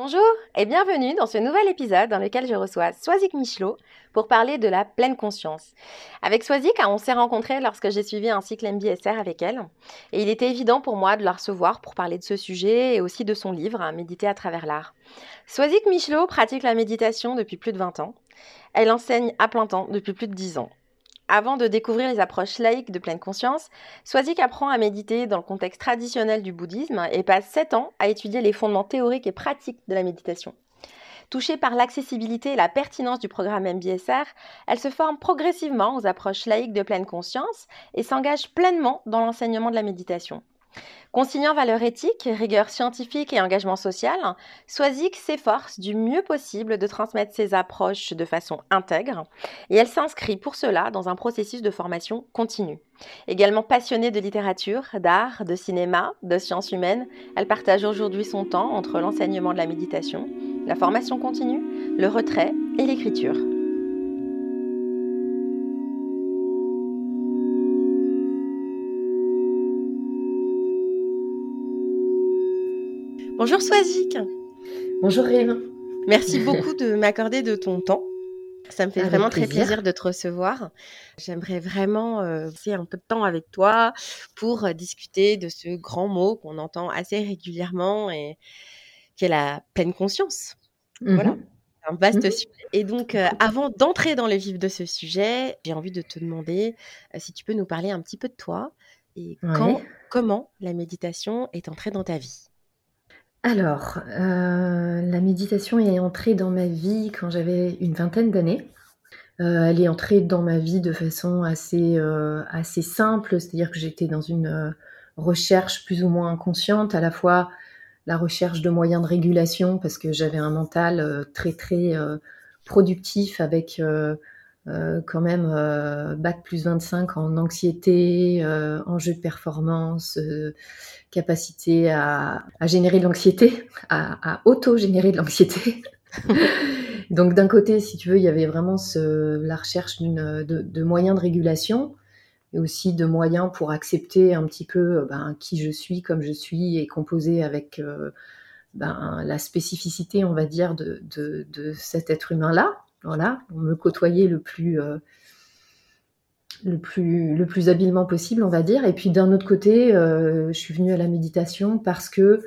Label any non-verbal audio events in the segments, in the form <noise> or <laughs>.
Bonjour et bienvenue dans ce nouvel épisode dans lequel je reçois Swazik Michelot pour parler de la pleine conscience. Avec Swazik, on s'est rencontrés lorsque j'ai suivi un cycle MBSR avec elle et il était évident pour moi de la recevoir pour parler de ce sujet et aussi de son livre Méditer à travers l'art. Swazik Michelot pratique la méditation depuis plus de 20 ans. Elle enseigne à plein temps depuis plus de 10 ans. Avant de découvrir les approches laïques de pleine conscience, Swazik apprend à méditer dans le contexte traditionnel du bouddhisme et passe 7 ans à étudier les fondements théoriques et pratiques de la méditation. Touchée par l'accessibilité et la pertinence du programme MBSR, elle se forme progressivement aux approches laïques de pleine conscience et s'engage pleinement dans l'enseignement de la méditation. Consignant valeurs éthiques, rigueur scientifique et engagement social, Swazik s'efforce du mieux possible de transmettre ses approches de façon intègre et elle s'inscrit pour cela dans un processus de formation continue. Également passionnée de littérature, d'art, de cinéma, de sciences humaines, elle partage aujourd'hui son temps entre l'enseignement de la méditation, la formation continue, le retrait et l'écriture. Bonjour Swazik. Bonjour Réma. Merci <laughs> beaucoup de m'accorder de ton temps. Ça me fait vraiment très plaisir de te recevoir. J'aimerais vraiment euh, passer un peu de temps avec toi pour euh, discuter de ce grand mot qu'on entend assez régulièrement et qui est la pleine conscience. Voilà, mhm. un vaste mhm. sujet. Et donc, euh, avant d'entrer dans le vif de ce sujet, j'ai envie de te demander si tu peux nous parler un petit peu de toi et quand, comment la méditation est entrée dans ta vie. Alors, euh, la méditation est entrée dans ma vie quand j'avais une vingtaine d'années. Euh, elle est entrée dans ma vie de façon assez, euh, assez simple, c'est-à-dire que j'étais dans une recherche plus ou moins inconsciente, à la fois la recherche de moyens de régulation, parce que j'avais un mental très très productif avec euh, quand même euh, bac plus 25 en anxiété, euh, enjeux de performance, capacité à, générer de l'anxiété, <laughs> à, à auto-générer de l'anxiété. <laughs> Donc d'un côté, si tu veux, il y avait vraiment la recherche de, moyens de régulation et aussi de moyens pour accepter un petit peu ben, qui je suis, comme je suis, et composer avec ben, la spécificité, on va dire, de cet être humain-là. Voilà, me côtoyait le plus, euh, le plus, le plus habilement possible, on va dire. Et puis d'un autre côté, euh, je suis venue à la méditation parce que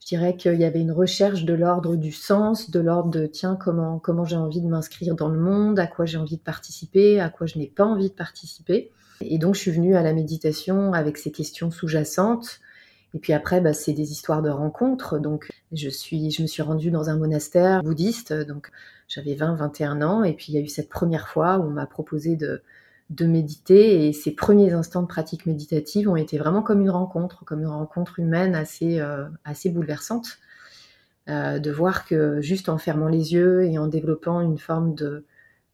je dirais qu'il y avait une recherche de l'ordre du sens, de l'ordre de tiens, comment, comment j'ai envie de m'inscrire dans le monde, à quoi j'ai envie de participer, à quoi je n'ai pas envie de participer. Et donc je suis venue à la méditation avec ces questions sous-jacentes. Et puis après, bah, c'est des histoires de rencontres. Donc je, suis, je me suis rendue dans un monastère bouddhiste. Donc j'avais 20, 21 ans, et puis il y a eu cette première fois où on m'a proposé de, méditer, et ces premiers instants de pratique méditative ont été vraiment comme une rencontre, comme une rencontre humaine assez, euh, assez bouleversante. Euh, de voir que juste en fermant les yeux et en développant une forme de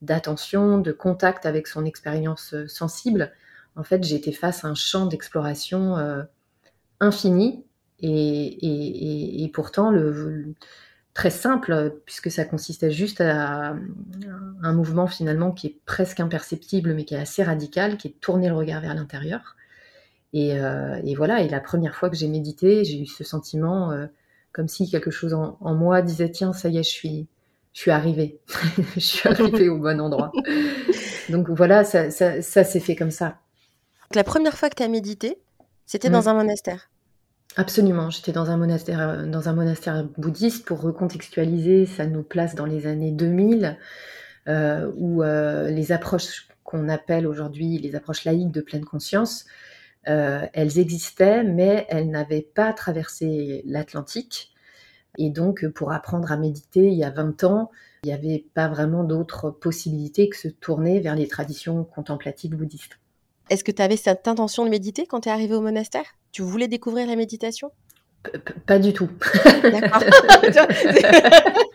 d'attention, de contact avec son expérience euh, sensible, en fait, j'étais face à un champ d'exploration infini et, pourtant le, très simple, puisque ça consistait juste à, un mouvement finalement qui est presque imperceptible, mais qui est assez radical, qui est de tourner le regard vers l'intérieur. Et, euh, voilà, et la première fois que j'ai médité, j'ai eu ce sentiment euh, comme si quelque chose en, moi disait tiens, ça y est, je suis, je suis arrivée, <laughs> je suis arrivée au bon endroit. Donc voilà, ça, s'est fait comme ça. La première fois que tu as médité, c'était dans mmh. un monastère Absolument, j'étais dans un monastère, euh, dans un monastère bouddhiste pour recontextualiser, ça nous place dans les années 2000, euh, où euh, les approches qu'on appelle aujourd'hui les approches laïques de pleine conscience, elles existaient, mais elles n'avaient pas traversé l'Atlantique. Et donc, pour apprendre à méditer il y a 20 ans, il n'y avait pas vraiment d'autres possibilités que se tourner vers les traditions contemplatives bouddhistes. Est-ce que tu avais cette intention de méditer quand tu es arrivé au monastère? Tu voulais découvrir la méditation? Pas du tout. D'accord. <laughs> <laughs>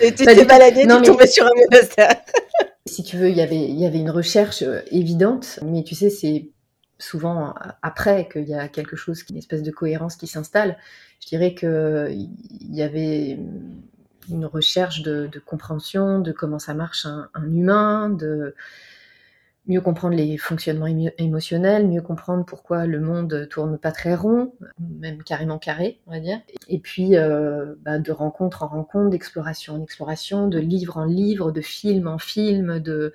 tu t'es baladé, tu mais... tombé sur un monastère. <laughs> si tu veux, y il y avait une recherche euh, évidente, mais tu sais, c'est souvent après qu'il y a quelque chose, une espèce de cohérence qui s'installe. Je dirais qu'il y avait une recherche de, compréhension de comment ça marche un humain, de mieux comprendre les fonctionnements émotionnels, mieux comprendre pourquoi le monde tourne pas très rond, même carrément carré, on va dire. Et puis, euh, bah, de rencontre en rencontre, d'exploration en exploration, de livre en livre, de film en film, de,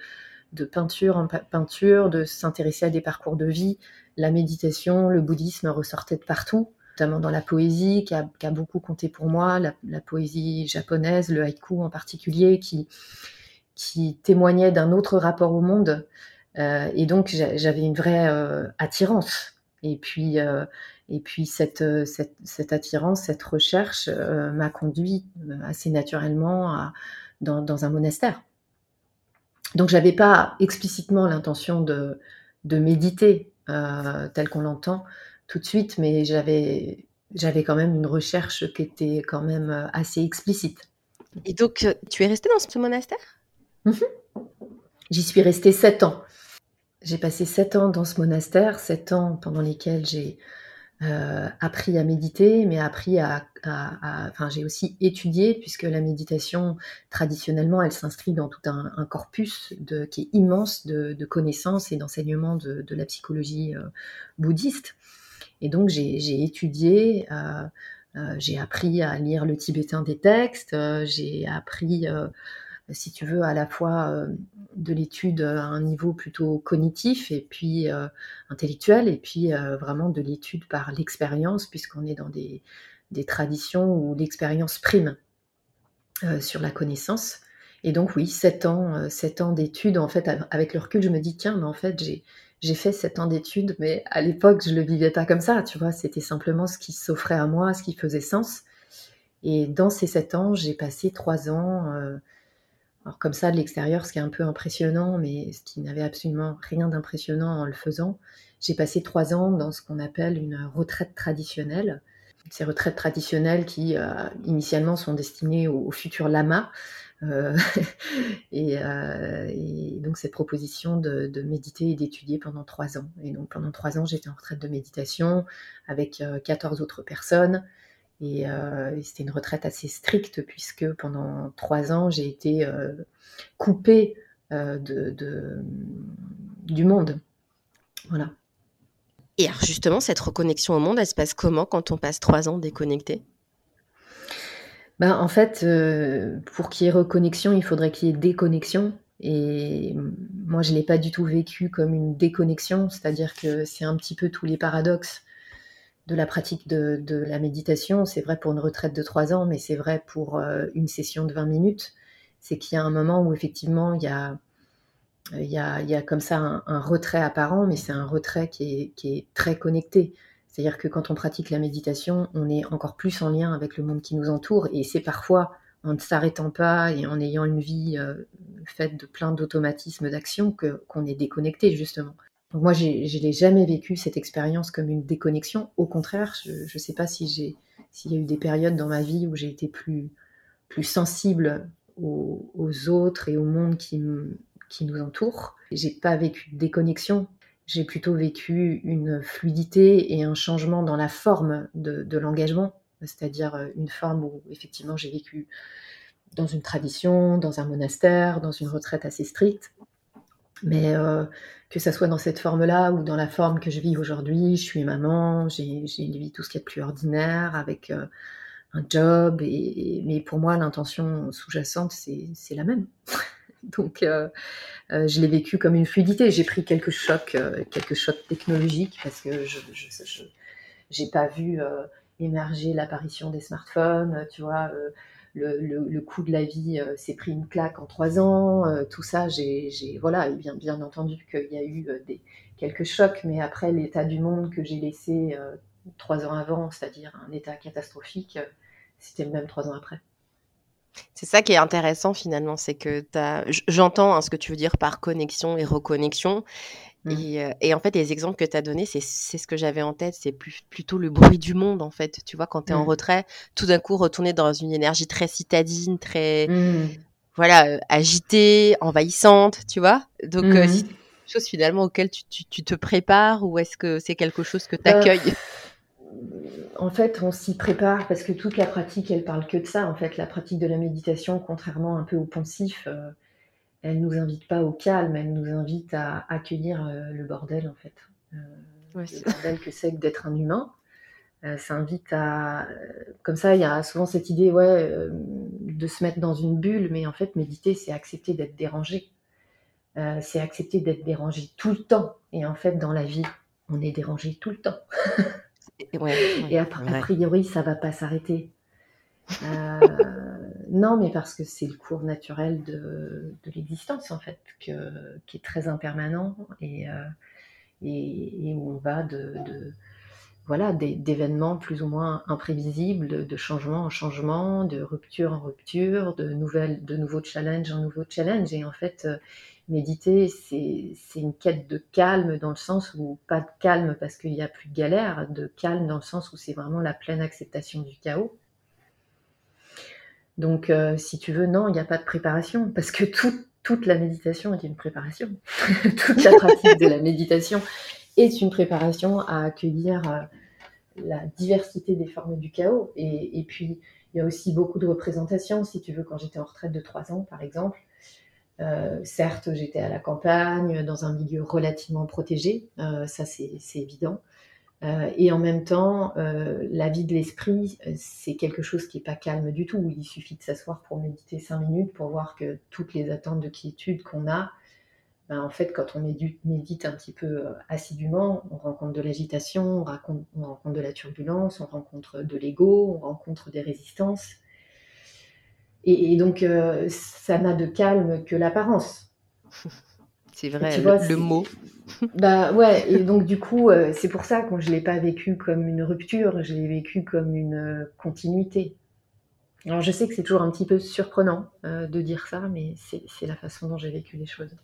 peinture en peinture, de s'intéresser à des parcours de vie. La méditation, le bouddhisme ressortaient de partout, notamment dans la poésie, qui a, beaucoup compté pour moi, la, poésie japonaise, le haïku en particulier, qui témoignait d'un autre rapport au monde. Euh, et donc j'avais une vraie euh, attirance. Et puis, euh, et puis cette, cette, cette, attirance, cette recherche m'a conduit assez naturellement à, dans, dans, un monastère. Donc j'avais pas explicitement l'intention de, de méditer tel qu'on l'entend tout de suite, mais j'avais j'avais quand même une recherche qui était quand même assez explicite. Et donc, tu es restée dans ce monastère? Mmh J'y suis restée sept ans. J'ai passé sept ans dans ce monastère, sept ans pendant lesquels j'ai euh, appris à méditer, mais appris à, enfin j'ai aussi étudié puisque la méditation traditionnellement elle s'inscrit dans tout un, corpus qui est immense de, connaissances et d'enseignements de, la psychologie euh, bouddhiste. Et donc j'ai étudié, euh, j'ai appris à lire le tibétain des textes, j'ai appris si tu veux, à la fois euh, de l'étude à un niveau plutôt cognitif et puis euh, intellectuel, et puis euh, vraiment de l'étude par l'expérience, puisqu'on est dans des, des traditions où l'expérience prime sur la connaissance. Et donc oui, sept ans, sept ans d'études, en fait, avec le recul, je me dis, tiens, mais en fait, j'ai, fait sept ans d'études, mais à l'époque, je le vivais pas comme ça, tu vois, c'était simplement ce qui s'offrait à moi, ce qui faisait sens. Et dans ces sept ans, j'ai passé trois ans alors comme ça, de l'extérieur, ce qui est un peu impressionnant, mais ce qui n'avait absolument rien d'impressionnant en le faisant, j'ai passé trois ans dans ce qu'on appelle une retraite traditionnelle. Ces retraites traditionnelles qui, euh, initialement, sont destinées aux, futurs lamas. Euh, <laughs> et, euh, et, donc cette proposition de, de méditer et d'étudier pendant trois ans. Et donc pendant trois ans, j'étais en retraite de méditation avec 14 autres personnes. Euh, et, c'était une retraite assez stricte puisque pendant trois ans, j'ai été euh, coupée euh, de, de, du monde. Voilà. Et alors justement, cette reconnexion au monde, elle se passe comment quand on passe trois ans déconnecté? Ben, En fait, pour qu'il y ait reconnexion, il faudrait qu'il y ait déconnexion. Et moi, je ne l'ai pas du tout vécu comme une déconnexion, c'est-à-dire que c'est un petit peu tous les paradoxes de la pratique de, la méditation. C'est vrai pour une retraite de trois ans, mais c'est vrai pour euh, une session de 20 minutes. C'est qu'il y a un moment où effectivement il y a, a, il y a comme ça un, retrait apparent, mais c'est un retrait qui est, est très connecté. C'est-à-dire que quand on pratique la méditation, on est encore plus en lien avec le monde qui nous entoure et c'est parfois en ne s'arrêtant pas et en ayant une vie euh, faite de plein d'automatismes d'action que qu'on est déconnecté justement. Moi, je n'ai jamais vécu cette expérience comme une déconnexion. Au contraire, je ne sais pas si j'ai, s'il y a eu des périodes dans ma vie où j'ai été plus, plus sensible aux, autres et au monde qui, nous entoure. J'ai pas vécu de déconnexion. J'ai plutôt vécu une fluidité et un changement dans la forme de, l'engagement, c'est-à-dire une forme où effectivement j'ai vécu dans une tradition, dans un monastère, dans une retraite assez stricte, mais euh, que ça soit dans cette forme-là ou dans la forme que je vis aujourd'hui, je suis maman, j'ai une vie tout ce qui est de plus ordinaire avec euh, un job, mais pour moi l'intention sous-jacente c'est la même. <laughs> Donc euh, euh, je l'ai vécu comme une fluidité. J'ai pris quelques chocs, quelques chocs technologiques parce que je n'ai pas vu émerger l'apparition des smartphones, tu vois le, le, coût de la vie euh, s'est pris une claque en trois ans, euh, tout ça, j'ai, voilà, bien, bien entendu qu'il y a eu euh, des, quelques chocs, mais après l'état du monde que j'ai laissé trois ans avant, c'est-à-dire un état catastrophique, c'était le même trois ans après. C'est ça qui est intéressant finalement, c'est que j'entends hein, ce que tu veux dire par connexion et reconnexion, Mmh. Et, en fait, les exemples que tu as donnés, c'est ce que j'avais en tête, c'est plus, plutôt le bruit du monde, en fait. Tu vois, quand tu es en mmh. retrait, tout d'un coup, retourner dans une énergie très citadine, très, mmh. voilà, agitée, envahissante, tu vois? Donc, euh, c'est quelque chose finalement auquel tu, tu, te prépares ou est-ce que c'est quelque chose que tu accueilles? En fait, on s'y prépare parce que toute la pratique, elle parle que de ça. En fait, la pratique de la méditation, contrairement un peu au pensif, elle nous invite pas au calme, elle nous invite à accueillir le bordel en fait. le bordel que c'est que d'être un humain. ça invite à. Comme ça, il y a souvent cette idée ouais, de se mettre dans une bulle, mais en fait, méditer, c'est accepter d'être dérangé. c'est accepter d'être dérangé tout le temps. Et en fait, dans la vie, on est dérangé tout le temps. et a, priori, ça va pas s'arrêter. Euh, non, mais parce que c'est le cours naturel de, l'existence, en fait, qui est très impermanent et, euh, où on va de, d'événements plus ou moins imprévisibles, de changement en changement, de rupture en rupture, de, nouvelles, de nouveaux challenges en nouveaux challenges. Et en fait, euh, méditer, c'est une quête de calme dans le sens où, pas de calme parce qu'il n'y a plus de galère, de calme dans le sens où c'est vraiment la pleine acceptation du chaos. Donc, euh, si tu veux, non, il n'y a pas de préparation parce que toute la méditation est une préparation. <laughs> toute la pratique de la méditation est une préparation à accueillir euh, la diversité des formes du chaos. Et, puis, il y a aussi beaucoup de représentations. Si tu veux, quand j'étais en retraite de trois ans, par exemple, euh, certes, j'étais à la campagne, dans un milieu relativement protégé, ça c'est évident. Euh, et en même temps, la vie de l'esprit, c'est quelque chose qui n'est pas calme du tout. Il suffit de s'asseoir pour méditer cinq minutes pour voir que toutes les attentes de quiétude qu'on a, ben, en fait, quand on médite, un petit peu assidûment, on rencontre de l'agitation, on, on rencontre de la turbulence, on rencontre de l'ego, on rencontre des résistances. Et, donc, euh, ça n'a de calme que l'apparence. <laughs> C'est vrai, le, mot. <laughs> Bah ouais, et donc du coup, euh, c'est pour ça que je ne l'ai pas vécu comme une rupture, je l'ai vécu comme une euh, continuité. Alors je sais que c'est toujours un petit peu surprenant de dire ça, mais c'est la façon dont j'ai vécu les choses.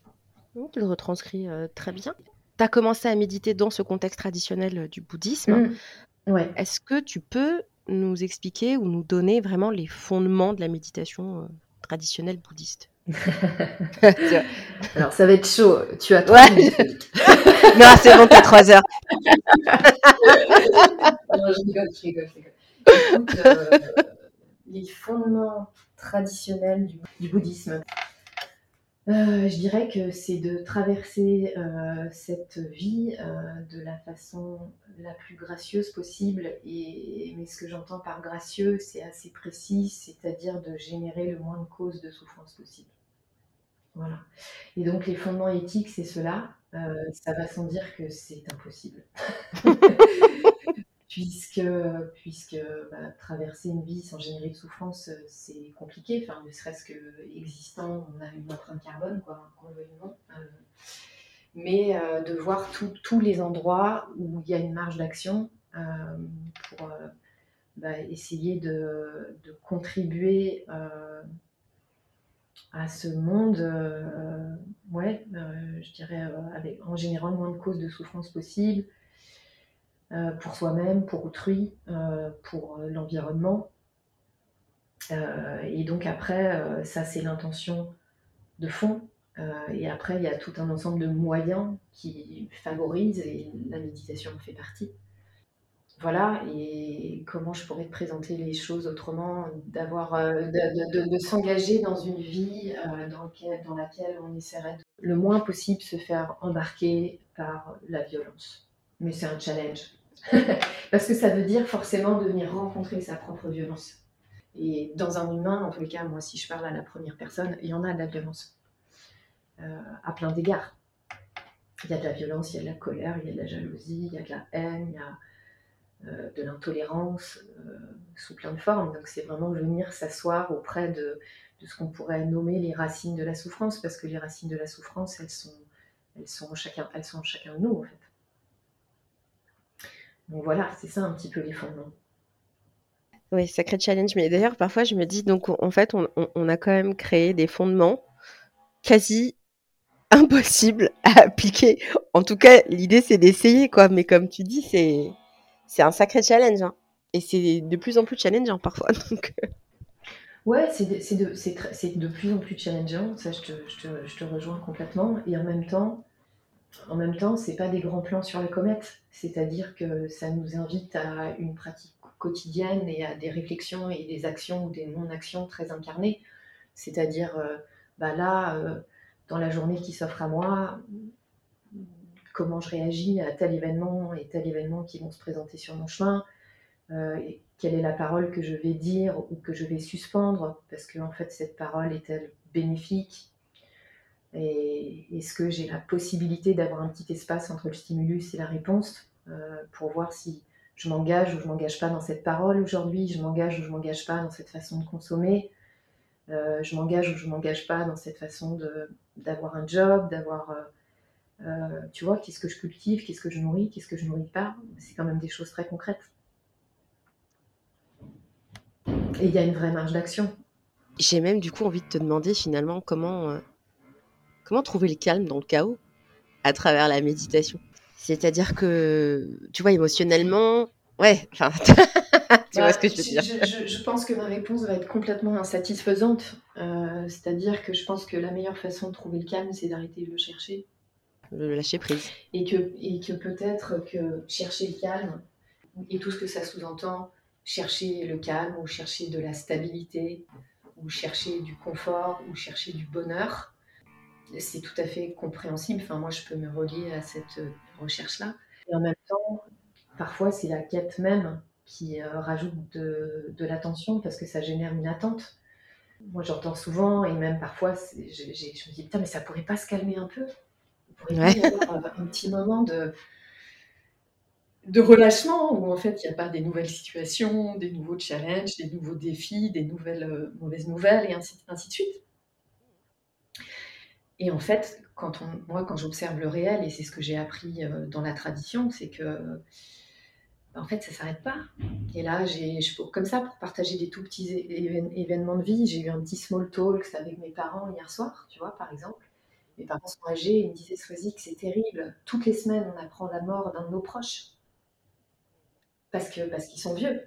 Tu le retranscris très bien. Tu as commencé à méditer dans ce contexte traditionnel du bouddhisme. Mmh. Ouais. Est-ce que tu peux nous expliquer ou nous donner vraiment les fondements de la méditation euh, traditionnelle bouddhiste? <laughs> Alors ça va être chaud, tu as trois minutes. <laughs> non, c'est bon, t'as trois heures. non, je rigole, je rigole, Écoute, euh, les fondements traditionnels du bouddhisme. Euh, je dirais que c'est de traverser euh, cette vie euh, de la façon la plus gracieuse possible. Et, mais ce que j'entends par gracieux, c'est assez précis, c'est-à-dire de générer le moins de causes de souffrance possible. Voilà. Et donc les fondements éthiques, c'est cela. ça va sans dire que c'est impossible. <laughs> puisque, puisque bah, traverser une vie sans générer de souffrance, euh, c'est compliqué. Enfin, ne serait-ce que existant, on a une empreinte carbone, quoi, qu'on le euh, mais euh, de voir tous les endroits où il y a une marge d'action pour bah, essayer de, contribuer à ce monde, ouais, je dirais, en générant le moins de causes de souffrance possible, euh, pour soi-même, pour autrui, euh, pour euh, l'environnement. et donc après, ça c'est l'intention de fond. et après, il y a tout un ensemble de moyens qui favorisent, et la méditation en fait partie. Voilà, et comment je pourrais te présenter les choses autrement, d'avoir, de, s'engager dans une vie dans, dans, laquelle on essaierait le moins possible se faire embarquer par la violence. Mais c'est un challenge. <laughs> Parce que ça veut dire forcément de venir rencontrer sa propre violence. Et dans un humain, en tous les cas, moi, si je parle à la première personne, il y en a de la violence. Euh, à plein d'égards. Il y a de la violence, il y a de la colère, il y a de la jalousie, il y a de la haine, il y a euh, de l'intolérance, euh, sous plein de formes. Donc c'est vraiment venir s'asseoir auprès de, de ce qu'on pourrait nommer les racines de la souffrance, parce que les racines de la souffrance, elles sont, elles sont, chacun, elles sont chacun de nous, en fait. Donc voilà, c'est ça un petit peu les fondements. Oui, sacré challenge. Mais d'ailleurs, parfois, je me dis, donc en fait, on, a quand même créé des fondements quasi impossibles à appliquer. En tout cas, l'idée, c'est d'essayer, quoi. Mais comme tu dis, c'est, c'est un sacré challenge. Hein. Et c'est de plus en plus challengeant parfois. <laughs> Donc... Euh. Ouais, c'est de, de, plus en plus challengeant. Ça, je te, je, te, je te rejoins complètement. Et en même temps, en même temps, c'est pas des grands plans sur la comète, c'est-à-dire que ça nous invite à une pratique quotidienne et à des réflexions et des actions ou des non-actions très incarnées. C'est-à-dire, euh, bah là, euh, dans la journée qui s'offre à moi, comment je réagis à tel événement et tel événement qui vont se présenter sur mon chemin, euh, quelle est la parole que je vais dire ou que je vais suspendre, parce que en fait cette parole est-elle bénéfique et est-ce que j'ai la possibilité d'avoir un petit espace entre le stimulus et la réponse euh, pour voir si je m'engage ou je m'engage pas dans cette parole aujourd'hui, je m'engage ou je m'engage pas dans cette façon de consommer, euh, je m'engage ou je m'engage pas dans cette façon d'avoir un job, d'avoir, tu vois, qu'est-ce que je cultive, qu'est-ce que je nourris, qu'est-ce que je nourris pas. C'est quand même des choses très concrètes. Et il y a une vraie marge d'action. J'ai même du coup envie de te demander finalement comment Comment trouver le calme dans le chaos à travers la méditation? C'est-à-dire que, tu vois, émotionnellement, ouais, enfin, <laughs> tu vois bah, ce que je veux dire. Je, pense que ma réponse va être complètement insatisfaisante. Euh, c'est-à-dire que je pense que la meilleure façon de trouver le calme, c'est d'arrêter de le chercher. Le lâcher prise. Et que, peut-être que chercher le calme, et tout ce que ça sous-entend, chercher le calme ou chercher de la stabilité, ou chercher du confort, ou chercher du bonheur, c'est tout à fait compréhensible. Enfin, moi, je peux me relier à cette recherche-là. Et en même temps, parfois, c'est la quête même qui euh, rajoute de, de l'attention parce que ça génère une attente. Moi, j'entends souvent, et même parfois, je, me dis, putain, mais ça pourrait pas se calmer un peu Pas y avoir euh, un petit moment de, de relâchement où en fait il n'y a pas des nouvelles situations, des nouveaux challenges, des nouveaux défis, des nouvelles mauvaises nouvelles et ainsi, ainsi de suite. Et en fait, quand on, moi, quand j'observe le réel, et c'est ce que j'ai appris euh, dans la tradition, c'est que, bah, en fait, ça s'arrête pas. Et là, j'ai, comme ça, pour partager des tout petits événements de vie, j'ai eu un petit small talk avec mes parents hier soir, tu vois, par exemple. Mes parents sont âgés, ils me disaient, Soisy, que c'est terrible. Toutes les semaines, on apprend la mort d'un de nos proches. Parce, que, parce qu'ils sont vieux.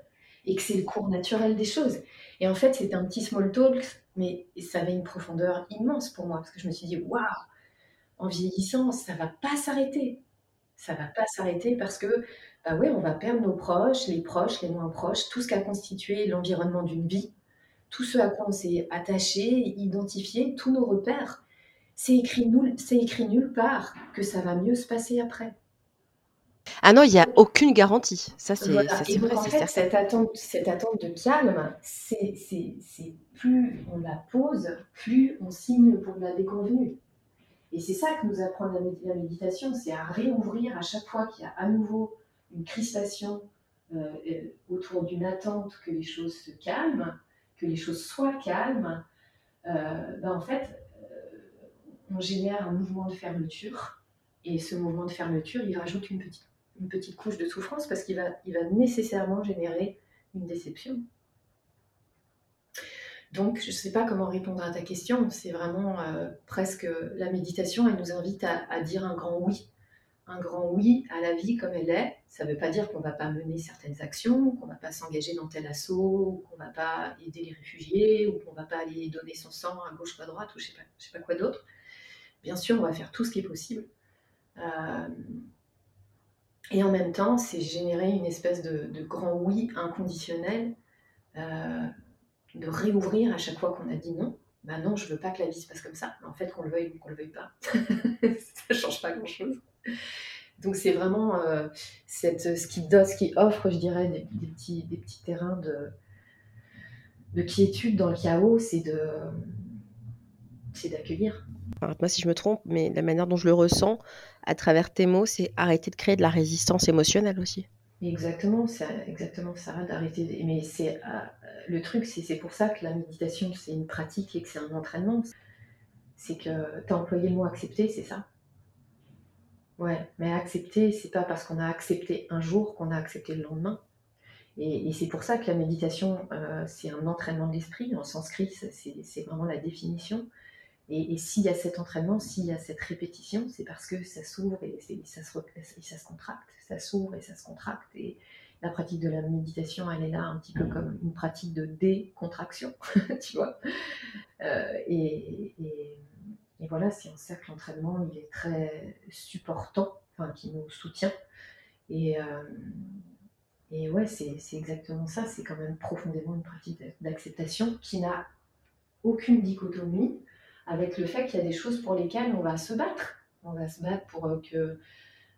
Et que c'est le cours naturel des choses. Et en fait, c'était un petit small talk mais ça avait une profondeur immense pour moi, parce que je me suis dit, waouh, en vieillissant, ça va pas s'arrêter. Ça va pas s'arrêter parce que, bah oui, on va perdre nos proches, les proches, les moins proches, tout ce qui a constitué l'environnement d'une vie, tout ce à quoi on s'est attaché, identifié, tous nos repères. C'est écrit, écrit nulle part que ça va mieux se passer après. Ah non, il n'y a aucune garantie. Ça, c'est vrai. En fait, cette attente, cette attente de calme, c'est plus on la pose, plus on signe pour la déconvenue. Et c'est ça que nous apprend la, méditation, c'est à réouvrir à chaque fois qu'il y a à nouveau une crispation euh, euh, autour d'une attente que les choses se calment, que les choses soient calmes. Euh, ben en fait, on génère un mouvement de fermeture. Et ce mouvement de fermeture, il rajoute une petite une petite couche de souffrance parce qu'il va, il va nécessairement générer une déception. Donc, je ne sais pas comment répondre à ta question. C'est vraiment euh, presque la méditation, elle nous invite à, dire un grand oui. Un grand oui à la vie comme elle est. Ça ne veut pas dire qu'on ne va pas mener certaines actions, qu'on ne va pas s'engager dans tel assaut, qu'on ne va pas aider les réfugiés, ou qu'on ne va pas aller donner son sang à gauche ou à droite, ou je ne sais, sais pas quoi d'autre. Bien sûr, on va faire tout ce qui est possible. Euh, et en même temps, c'est générer une espèce de, grand oui inconditionnel, euh, de réouvrir à chaque fois qu'on a dit non. Bah non, je veux pas que la vie se passe comme ça. En fait, qu'on le veuille ou qu'on le veuille pas, <laughs> ça change pas grand-chose. Donc c'est vraiment euh, cette, ce, qui offre, je dirais, des, petits, des petits terrains de, de quiétude dans le chaos, c'est de c'est d'accueillir. Moi, si je me trompe, mais la manière dont je le ressens à travers tes mots, c'est arrêter de créer de la résistance émotionnelle aussi. Exactement, c'est exactement ça, d'arrêter. Mais c'est euh, le truc, c'est pour ça que la méditation, c'est une pratique et que c'est un entraînement. C'est que tu as employé le mot accepter, c'est ça? Ouais, mais accepter, c'est pas parce qu'on a accepté un jour qu'on a accepté le lendemain. Et, c'est pour ça que la méditation, euh, c'est un entraînement de l'esprit. En sanskrit, c'est vraiment la définition. Et, s'il y a cet entraînement, s'il y a cette répétition, c'est parce que ça s'ouvre et, ça se, ça se contracte, ça s'ouvre et ça se contracte. Et la pratique de la méditation, elle est là un petit peu comme une pratique de décontraction, <laughs> tu vois. Euh, et, voilà, c'est un cercle d'entraînement, il est très supportant, enfin, qui nous soutient. Et, euh, et ouais, c'est exactement ça, c'est quand même profondément une pratique d'acceptation qui n'a aucune dichotomie avec le fait qu'il y a des choses pour lesquelles on va se battre. On va se battre pour que,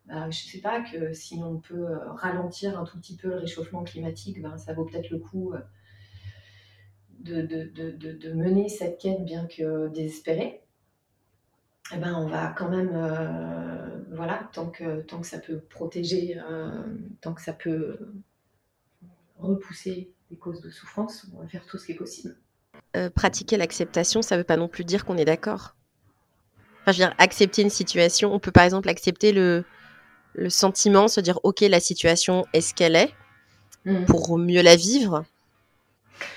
bah, je sais pas, que si on peut ralentir un tout petit peu le réchauffement climatique, ben, ça vaut peut-être le coup de, de, mener cette quête bien que désespérée. Eh ben, on va quand même, voilà, tant que ça peut protéger, tant que ça peut repousser les causes de souffrance, on va faire tout ce qui est possible. Euh, pratiquer l'acceptation, ça ne veut pas non plus dire qu'on est d'accord. Enfin, je veux dire, accepter une situation, on peut par exemple accepter le, le sentiment, se dire, ok, la situation est ce qu'elle est, mmh. pour mieux la vivre.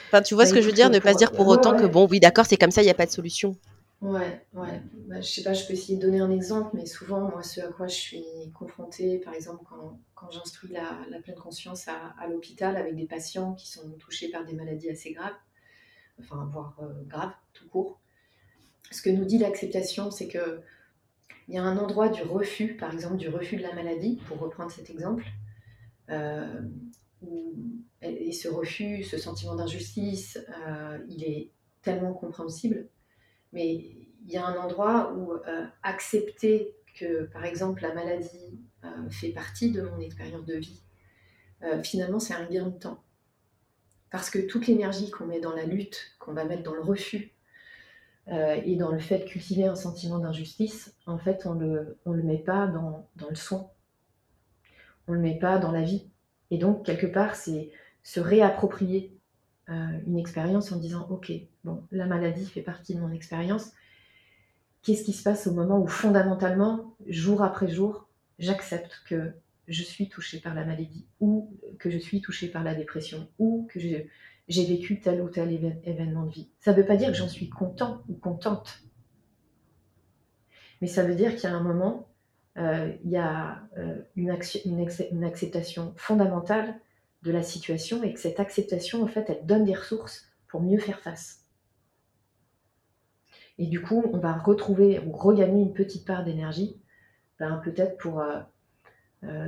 Enfin, tu vois bah, ce que je veux dire, ne pas se dire pour autant que, bon, oui, d'accord, c'est comme ça, il n'y a pas de solution. Ouais, ouais. Bah, je sais pas, je peux essayer de donner un exemple, mais souvent, moi, ce à quoi je suis confrontée, par exemple, quand, quand j'instruis la, la, pleine conscience à, à l'hôpital avec des patients qui sont touchés par des maladies assez graves, voire euh, graves, tout court. Ce que nous dit l'acceptation, c'est que il y a un endroit du refus, par exemple, du refus de la maladie, pour reprendre cet exemple, euh, et ce refus, ce sentiment d'injustice, euh, il est tellement compréhensible mais il y a un endroit où accepter que, par exemple, la maladie fait partie de mon expérience de vie, finalement, c'est un gain de temps. Parce que toute l'énergie qu'on met dans la lutte, qu'on va mettre dans le refus, et dans le fait de cultiver un sentiment d'injustice, en fait, on ne le, met pas dans, dans le soin. On ne le met pas dans la vie. Et donc, quelque part, c'est se réapproprier une expérience en disant, OK, bon, la maladie fait partie de mon expérience. Qu'est-ce qui se passe au moment où fondamentalement, jour après jour, j'accepte que je suis touchée par la maladie ou que je suis touchée par la dépression ou que j'ai vécu tel ou tel événement de vie. Ça ne veut pas dire que j'en suis content ou contente. Mais ça veut dire qu'il y a un moment, euh, il y a euh, une, acceptation fondamentale de la situation et que cette acceptation, en fait, elle donne des ressources pour mieux faire face. Et du coup, on va retrouver ou regagner une petite part d'énergie, ben, peut-être pour euh,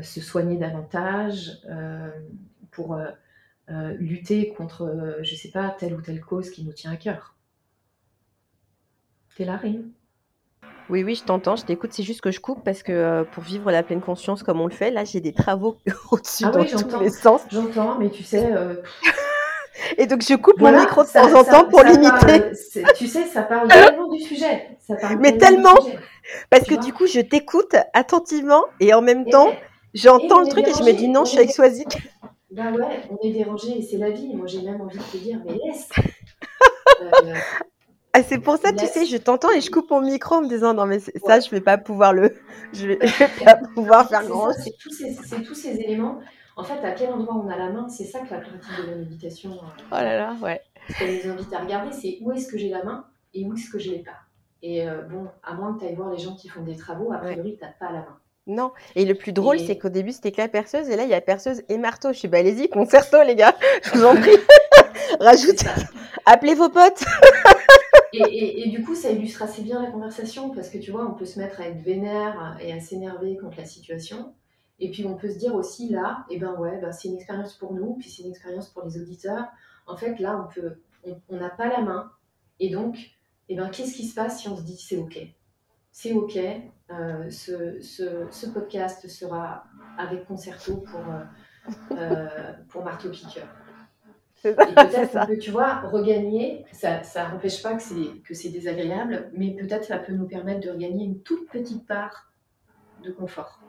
se soigner davantage, euh, pour lutter contre, je ne sais pas, telle ou telle cause qui nous tient à cœur. T'es là, Rime? Oui, oui, je t'entends, je t'écoute. C'est juste que je coupe parce que pour vivre la pleine conscience comme on le fait, là, j'ai des travaux <laughs> au-dessus ah dans tous les sens. J'entends, mais tu sais, Et donc, je coupe mon micro de temps en temps pour limiter. tu sais, ça parle tellement du sujet. Mais tellement Parce que du coup, je t'écoute attentivement et en même temps, j'entends le truc et je me dis non, je suis avec Swazik. Ben ouais, on est dérangé et c'est la vie. Moi, j'ai même envie de te dire, mais laisse. Euh, <laughs> ah, c'est pour ça, tu sais, je t'entends et je coupe mon micro en me disant non mais ça, je vais pas pouvoir le, je vais, <laughs> pas pouvoir faire grand. C'est tous, tous, ces éléments en fait, à quel endroit on a la main, c'est ça que la pratique de la méditation. Euh, oh là là, ouais. Ce qu'elle nous invite à regarder, c'est où est-ce que j'ai la main et où est-ce que je l'ai pas. Et euh, bon, à moins que tu ailles voir les gens qui font des travaux, a priori, tu n'as pas la main. Non. Et le plus drôle, c'est qu'au début, c'était que la perceuse, et là, il y a perceuse et marteau. Je suis, bah, allez-y, concerto, les gars. <laughs> Je vous en prie. <laughs> Rajoutez. Appelez vos potes. <laughs> et, et, du coup, ça illustre assez bien la conversation parce que tu vois, on peut se mettre à être vénère et à s'énerver contre la situation. Et puis on peut se dire aussi là, et eh ben ouais, ben c'est une expérience pour nous, puis c'est une expérience pour les auditeurs. En fait, là, on peut, on n'a pas la main. Et donc, et eh ben, qu'est-ce qui se passe si on se dit c'est OK? C'est OK. Euh, ce, ce, ce, podcast sera avec concerto pour, euh, euh pour Marteau Piqueur. Et peut-être peut, tu vois, regagner, ça n'empêche pas que c'est désagréable, mais peut-être ça peut nous permettre de regagner une toute petite part de confort.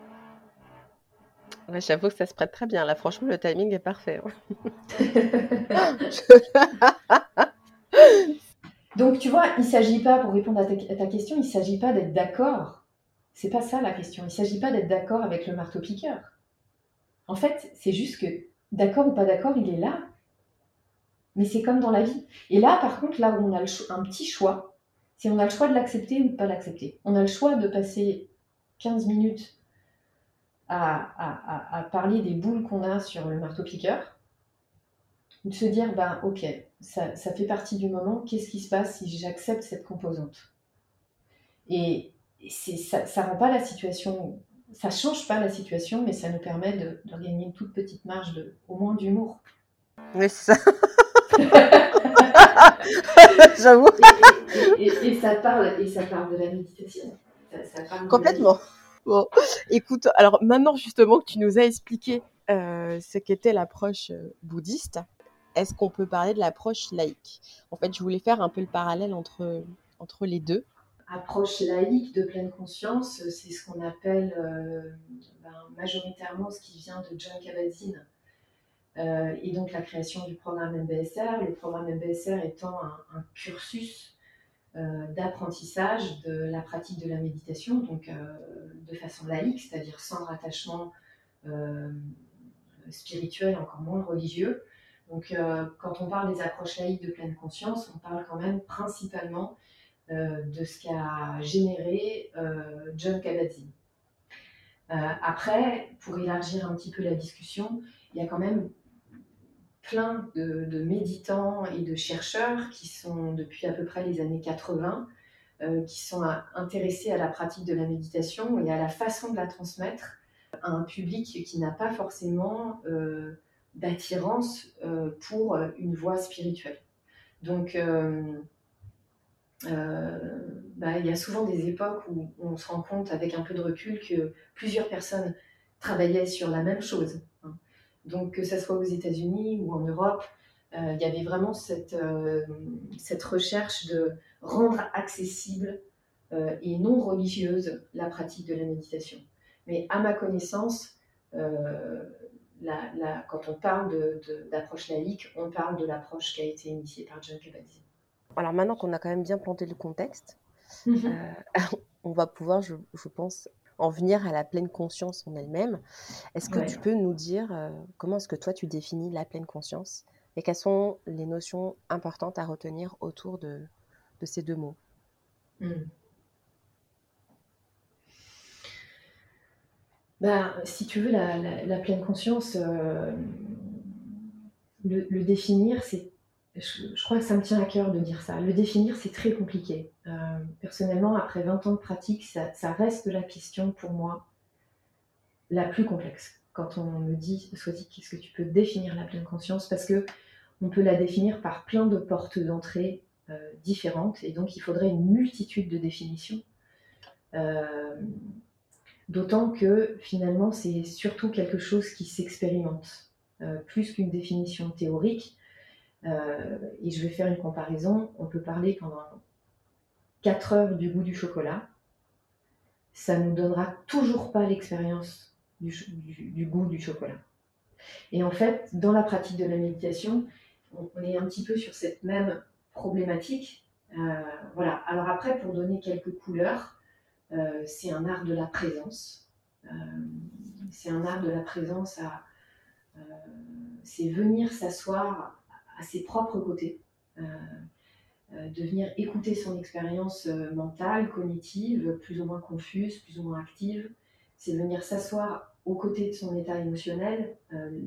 J'avoue que ça se prête très bien. Là, franchement, le timing est parfait. <laughs> Donc, tu vois, il ne s'agit pas, pour répondre à ta, question, il ne s'agit pas d'être d'accord. C'est pas ça la question. Il ne s'agit pas d'être d'accord avec le marteau-piqueur. En fait, c'est juste que, d'accord ou pas d'accord, il est là. Mais c'est comme dans la vie. Et là, par contre, là où on a un petit choix, c'est on a le choix de l'accepter ou de pas l'accepter. On a le choix de passer 15 minutes à, parler des boules qu'on a sur le marteau-piqueur, de se dire, ben ok, ça, fait partie du moment, qu'est-ce qui se passe si j'accepte cette composante? Et ça ne rend pas la situation, ça change pas la situation, mais ça nous permet de, gagner une toute petite marge, de, au moins d'humour. Oui, c'est ça. <laughs> J'avoue. Et, ça parle, et ça parle de la méditation. Complètement. Bon, écoute, alors maintenant justement que tu nous as expliqué euh, ce qu'était l'approche euh, bouddhiste, est-ce qu'on peut parler de l'approche laïque? En fait, je voulais faire un peu le parallèle entre, entre les deux. Approche laïque de pleine conscience, c'est ce qu'on appelle euh, ben, majoritairement ce qui vient de John Kabat-Zinn. et donc la création du programme MBSR, le programme MBSR étant un, cursus d'apprentissage de la pratique de la méditation, donc de façon laïque, c'est-à-dire sans rattachement spirituel, encore moins religieux. Donc, euh, quand on parle des approches laïques de pleine conscience, on parle quand même principalement euh, de ce qu'a généré euh, John Kabat-Zinn. après, pour élargir un petit peu la discussion, il y a quand même plein de, méditants et de chercheurs qui sont depuis à peu près les années 80, qui sont intéressés à la pratique de la méditation et à la façon de la transmettre à un public qui n'a pas forcément euh, d'attirance euh, pour une voie spirituelle. Donc, euh, bah, il y a souvent des époques où on se rend compte avec un peu de recul que plusieurs personnes travaillaient sur la même chose. Donc, que ce soit aux États-Unis ou en Europe, il y avait vraiment cette, cette recherche de rendre accessible et non religieuse la pratique de la méditation. Mais à ma connaissance, euh, quand on parle d'approche laïque, on parle de l'approche qui a été initiée par John Kabat-Zinn. Alors maintenant qu'on a quand même bien planté le contexte, mhm. euh, <laughs> on va pouvoir, je, pense, en venir à la pleine conscience en elle-même. Est-ce que tu peux nous dire euh, comment est-ce que toi tu définis la pleine conscience et quelles sont les notions importantes à retenir autour de, ces deux mots? Bah, Si tu veux, la, pleine conscience, euh, le, définir, c'est. Je, crois que ça me tient à cœur de dire ça. Le définir, c'est très compliqué. Euh, personnellement, après 20 ans de pratique, ça, reste la question pour moi la plus complexe. Quand on me dit, Sois-y, qu'est-ce que tu peux définir la pleine conscience? Parce que on peut la définir par plein de portes d'entrée euh, différentes, et donc il faudrait une multitude de définitions. D'autant que finalement, c'est surtout quelque chose qui s'expérimente, euh, plus qu'une définition théorique. Euh, et je vais faire une comparaison. On peut parler pendant 4 heures du goût du chocolat. Ça ne nous donnera toujours pas l'expérience du, goût du chocolat. Et en fait, dans la pratique de la méditation, on, est un petit peu sur cette même problématique. Euh, voilà. Alors après, pour donner quelques couleurs, euh, c'est un art de la présence. C'est un art de la présence c'est venir s'asseoir à ses propres côtés, de venir écouter son expérience mentale, cognitive, plus ou moins confuse, plus ou moins active. C'est venir s'asseoir aux côtés de son état émotionnel,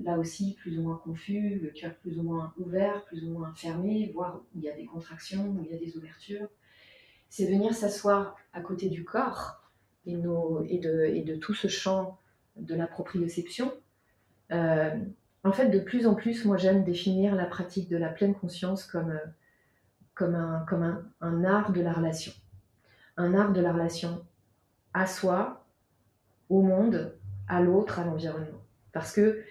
là aussi plus ou moins confus, le cœur plus ou moins ouvert, plus ou moins fermé, voire où il y a des contractions, où il y a des ouvertures c'est venir s'asseoir à côté du corps et, de, tout ce champ de la proprioception. Euh, en fait, de plus en plus, moi j'aime définir la pratique de la pleine conscience comme, un, art de la relation. Un art de la relation à soi, au monde, à l'autre, à l'environnement. Parce que,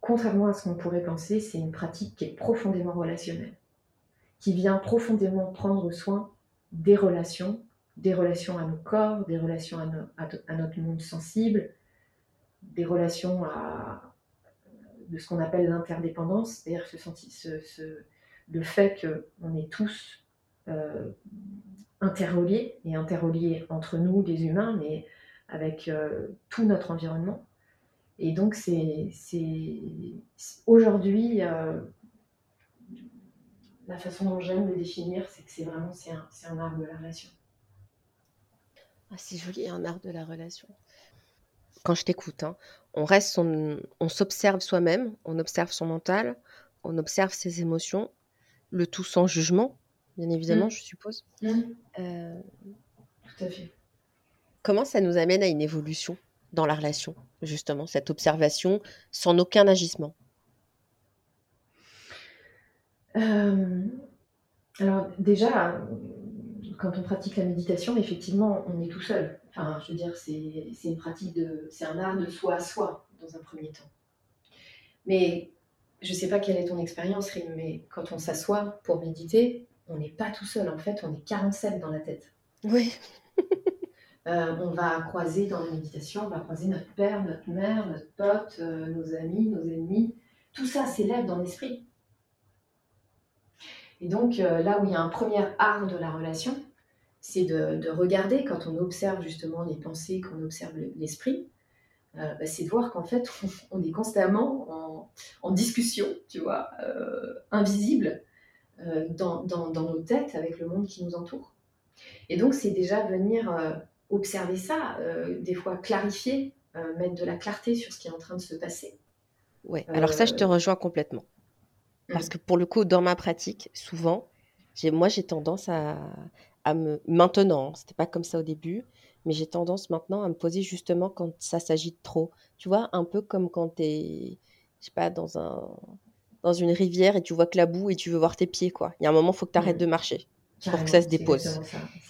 contrairement à ce qu'on pourrait penser, c'est une pratique qui est profondément relationnelle, qui vient profondément prendre soin des relations, des relations à nos corps, des relations à, notre monde sensible, des relations à de ce qu'on appelle l'interdépendance, c'est-à-dire ce, le fait qu'on est tous euh, interreliés, et interreliés entre nous, des humains, mais avec euh, tout notre environnement. Et donc, c'est aujourd'hui, euh, la façon dont j'aime le définir, c'est que c'est vraiment un, un, art de la relation. Ah, c'est joli, un art de la relation. Quand je t'écoute, hein, on reste, on s'observe soi-même, on observe son mental, on observe ses émotions, le tout sans jugement, bien évidemment, mm. je suppose. Mm. Euh, tout à fait. Comment ça nous amène à une évolution dans la relation, justement, cette observation sans aucun agissement? Alors déjà, quand on pratique la méditation, effectivement, on est tout seul. Enfin, je veux dire, c'est une pratique de, c'est un art de soi à soi dans un premier temps. Mais je ne sais pas quelle est ton expérience, Rim, mais quand on s'assoit pour méditer, on n'est pas tout seul. En fait, on est 47 dans la tête. Oui. <laughs> Euh, on va croiser dans la méditation, on va croiser notre père, notre mère, notre pote, euh, nos amis, nos ennemis. Tout ça s'élève dans l'esprit. Et donc, euh, là où il y a un premier art de la relation, c'est de, regarder, quand on observe justement les pensées, qu'on observe l'esprit, bah, c'est de voir qu'en fait, <laughs> on, est constamment en, discussion, tu vois, invisible, dans, dans, nos têtes avec le monde qui nous entoure. Et donc, c'est déjà venir observer ça, euh, des fois clarifier, euh, mettre de la clarté sur ce qui est en train de se passer. Ouais, alors ça, je te euh, rejoins complètement. Parce mm. que pour le coup, dans ma pratique, souvent, moi, j'ai tendance à, à me. Maintenant, c'était pas comme ça au début, mais j'ai tendance maintenant à me poser justement quand ça s'agit de trop. Tu vois, un peu comme quand tu es, je sais pas, dans, un, dans une rivière et tu vois que la boue et tu veux voir tes pieds, quoi. Il y a un moment, il faut que tu arrêtes de marcher pour que ça se dépose.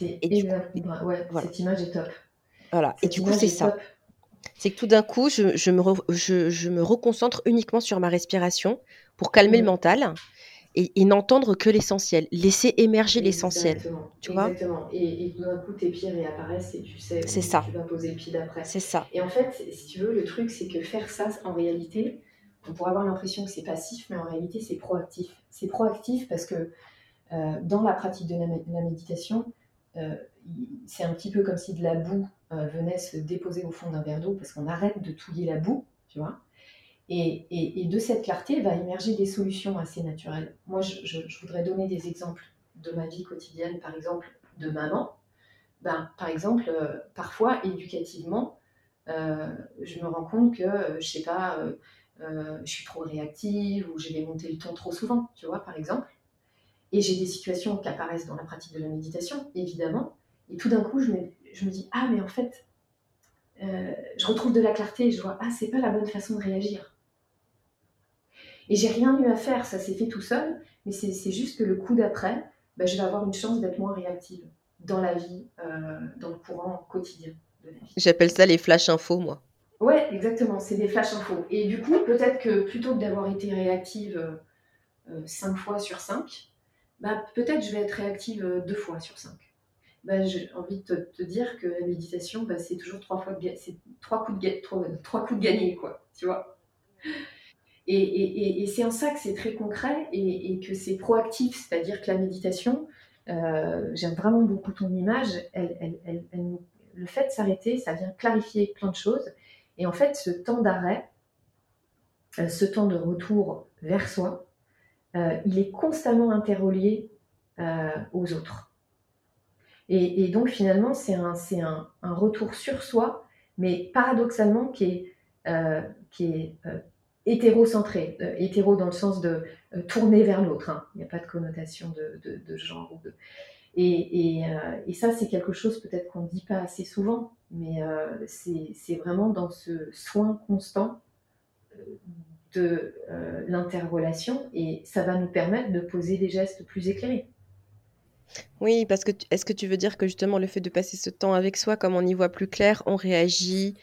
et ouais, cette image est top. Voilà. et du coup, c'est ça. C'est que tout d'un coup, je, je, me je, je, me reconcentre uniquement sur ma respiration pour calmer le mm. mental et, n'entendre que l'essentiel. Laisser émerger l'essentiel. Tu vois? Exactement. Et, d'un coup, tes pieds réapparaissent et tu sais où ça. tu vas poser le pied d'après. C'est ça. Et en fait, si tu veux, le truc, c'est que faire ça, en réalité, on pourrait avoir l'impression que c'est passif, mais en réalité, c'est proactif. C'est proactif parce que euh, dans la pratique de la, méditation, euh, c'est un petit peu comme si de la boue euh, venait se déposer au fond d'un verre d'eau parce qu'on arrête de touiller la boue, tu vois? Et, de cette clarté va émerger des solutions assez naturelles. Moi, je, voudrais donner des exemples de ma vie quotidienne, par exemple, de maman. Ben, par exemple, parfois, éducativement, je me rends compte que, je sais pas, je suis trop réactive ou j'ai monté le ton trop souvent, tu vois, par exemple. Et j'ai des situations qui apparaissent dans la pratique de la méditation, évidemment. Et tout d'un coup, je me, je me, dis, ah, mais en fait, euh, je retrouve de la clarté je vois, ah, c'est pas la bonne façon de réagir. Et j'ai rien eu à faire, ça s'est fait tout seul, mais c'est juste que le coup d'après, bah, je vais avoir une chance d'être moins réactive dans la vie, euh, dans le courant quotidien J'appelle ça les flash infos, moi. Ouais, exactement, c'est des flash infos. Et du coup, peut-être que plutôt que d'avoir été réactive euh, 5 fois sur 5, bah, peut-être je vais être réactive euh, deux fois sur cinq. Bah, j'ai envie de te, dire que la méditation, bah, c'est toujours trois, fois c'est trois, coups de trois, trois, coups de gagné, quoi, tu vois. Et, c'est en ça que c'est très concret et, que c'est proactif, c'est-à-dire que la méditation, euh, j'aime vraiment beaucoup ton image, le fait de s'arrêter, ça vient clarifier plein de choses. Et en fait, ce temps d'arrêt, euh, ce temps de retour vers soi, euh, il est constamment interrelié aux autres. Et, donc finalement, c'est un, retour sur soi, mais paradoxalement qui est, qui est hétérocentré, hétéro dans le sens de tourner vers l'autre. Hein. Il n'y a pas de connotation de, genre. Et, et, ça, c'est quelque chose peut-être qu'on ne dit pas assez souvent, mais c'est vraiment dans ce soin constant de euh, l'interrelation et ça va nous permettre de poser des gestes plus éclairés. Oui, parce que est-ce que tu veux dire que justement le fait de passer ce temps avec soi, comme on y voit plus clair, on réagit euh,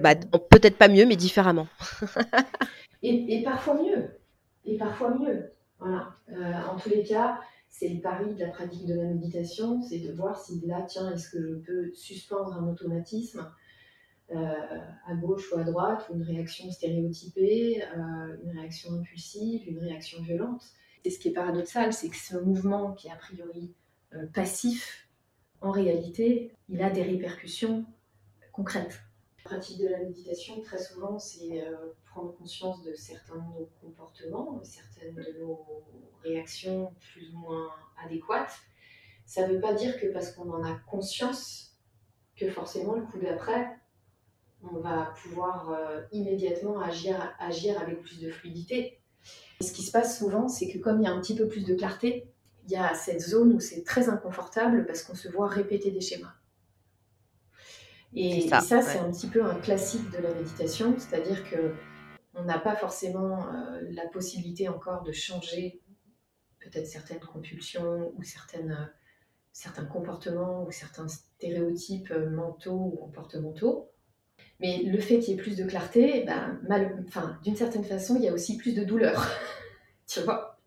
bah, peut-être pas mieux, mais différemment. <laughs> et, parfois mieux. Et parfois mieux. Voilà. Euh, en tous les cas, c'est le pari de la pratique de la méditation, c'est de voir si là, tiens, est-ce que je peux suspendre un automatisme euh, à gauche ou à droite, ou une réaction stéréotypée, euh, une réaction impulsive, une réaction violente. Et ce qui est paradoxal, c'est que ce mouvement qui est a priori euh, passif, en réalité, il a des répercussions concrètes. Pratique de la méditation, très souvent, c'est prendre conscience de certains de nos comportements, certaines de nos réactions plus ou moins adéquates. Ça ne veut pas dire que parce qu'on en a conscience, que forcément le coup d'après, on va pouvoir euh, immédiatement agir avec plus de fluidité. ce qui se passe souvent, c'est que comme il y a un petit peu plus de clarté, il y a cette zone où c'est très inconfortable parce qu'on se voit répéter des schémas. Et ça, c'est un petit peu un classique de la méditation, c'est-à-dire que on n'a pas forcément euh, la possibilité encore de changer peut-être certaines compulsions ou certaines, certains comportements ou certains stéréotypes mentaux ou comportementaux. Mais le fait qu'il y ait plus de clarté, ben, enfin, d'une certaine façon, il y a aussi plus de douleur. <laughs> tu vois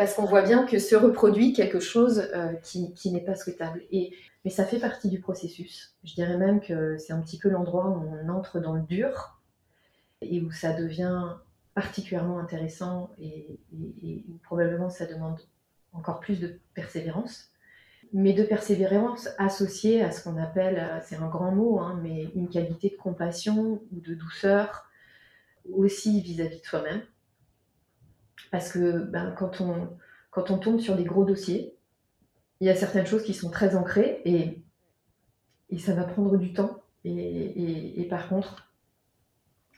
Parce qu'on voit bien que se reproduit quelque chose euh, qui, qui n'est pas souhaitable. Et, mais ça fait partie du processus. Je dirais même que c'est un petit peu l'endroit où on entre dans le dur et où ça devient particulièrement intéressant et, et probablement ça demande encore plus de persévérance mais de persévérance associée à ce qu'on appelle, c'est un grand mot, hein, mais une qualité de compassion ou de douceur aussi vis-à-vis de soi-même. Parce que ben, quand, on, quand on tombe sur des gros dossiers, il y a certaines choses qui sont très ancrées et, et ça va prendre du temps. Et, et, par contre,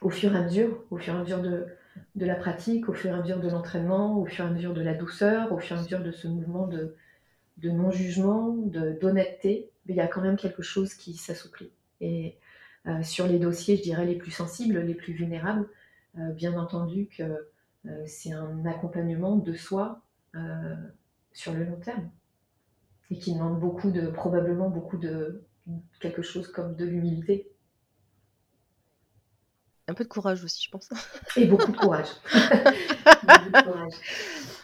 au fur et à mesure, au fur et à mesure de, de la pratique, au fur et à mesure de l'entraînement, au fur et à mesure de la douceur, au fur et à mesure de ce mouvement de, de non-jugement, d'honnêteté, mais il y a quand même quelque chose qui s'assouplit. Et euh, sur les dossiers, je dirais, les plus sensibles, les plus vulnérables, euh, bien entendu que c'est un accompagnement de soi sur le long terme et qui demande beaucoup de, probablement beaucoup de quelque chose comme de l'humilité. Un peu de courage aussi, je pense. Et beaucoup de courage. <laughs> beaucoup de courage.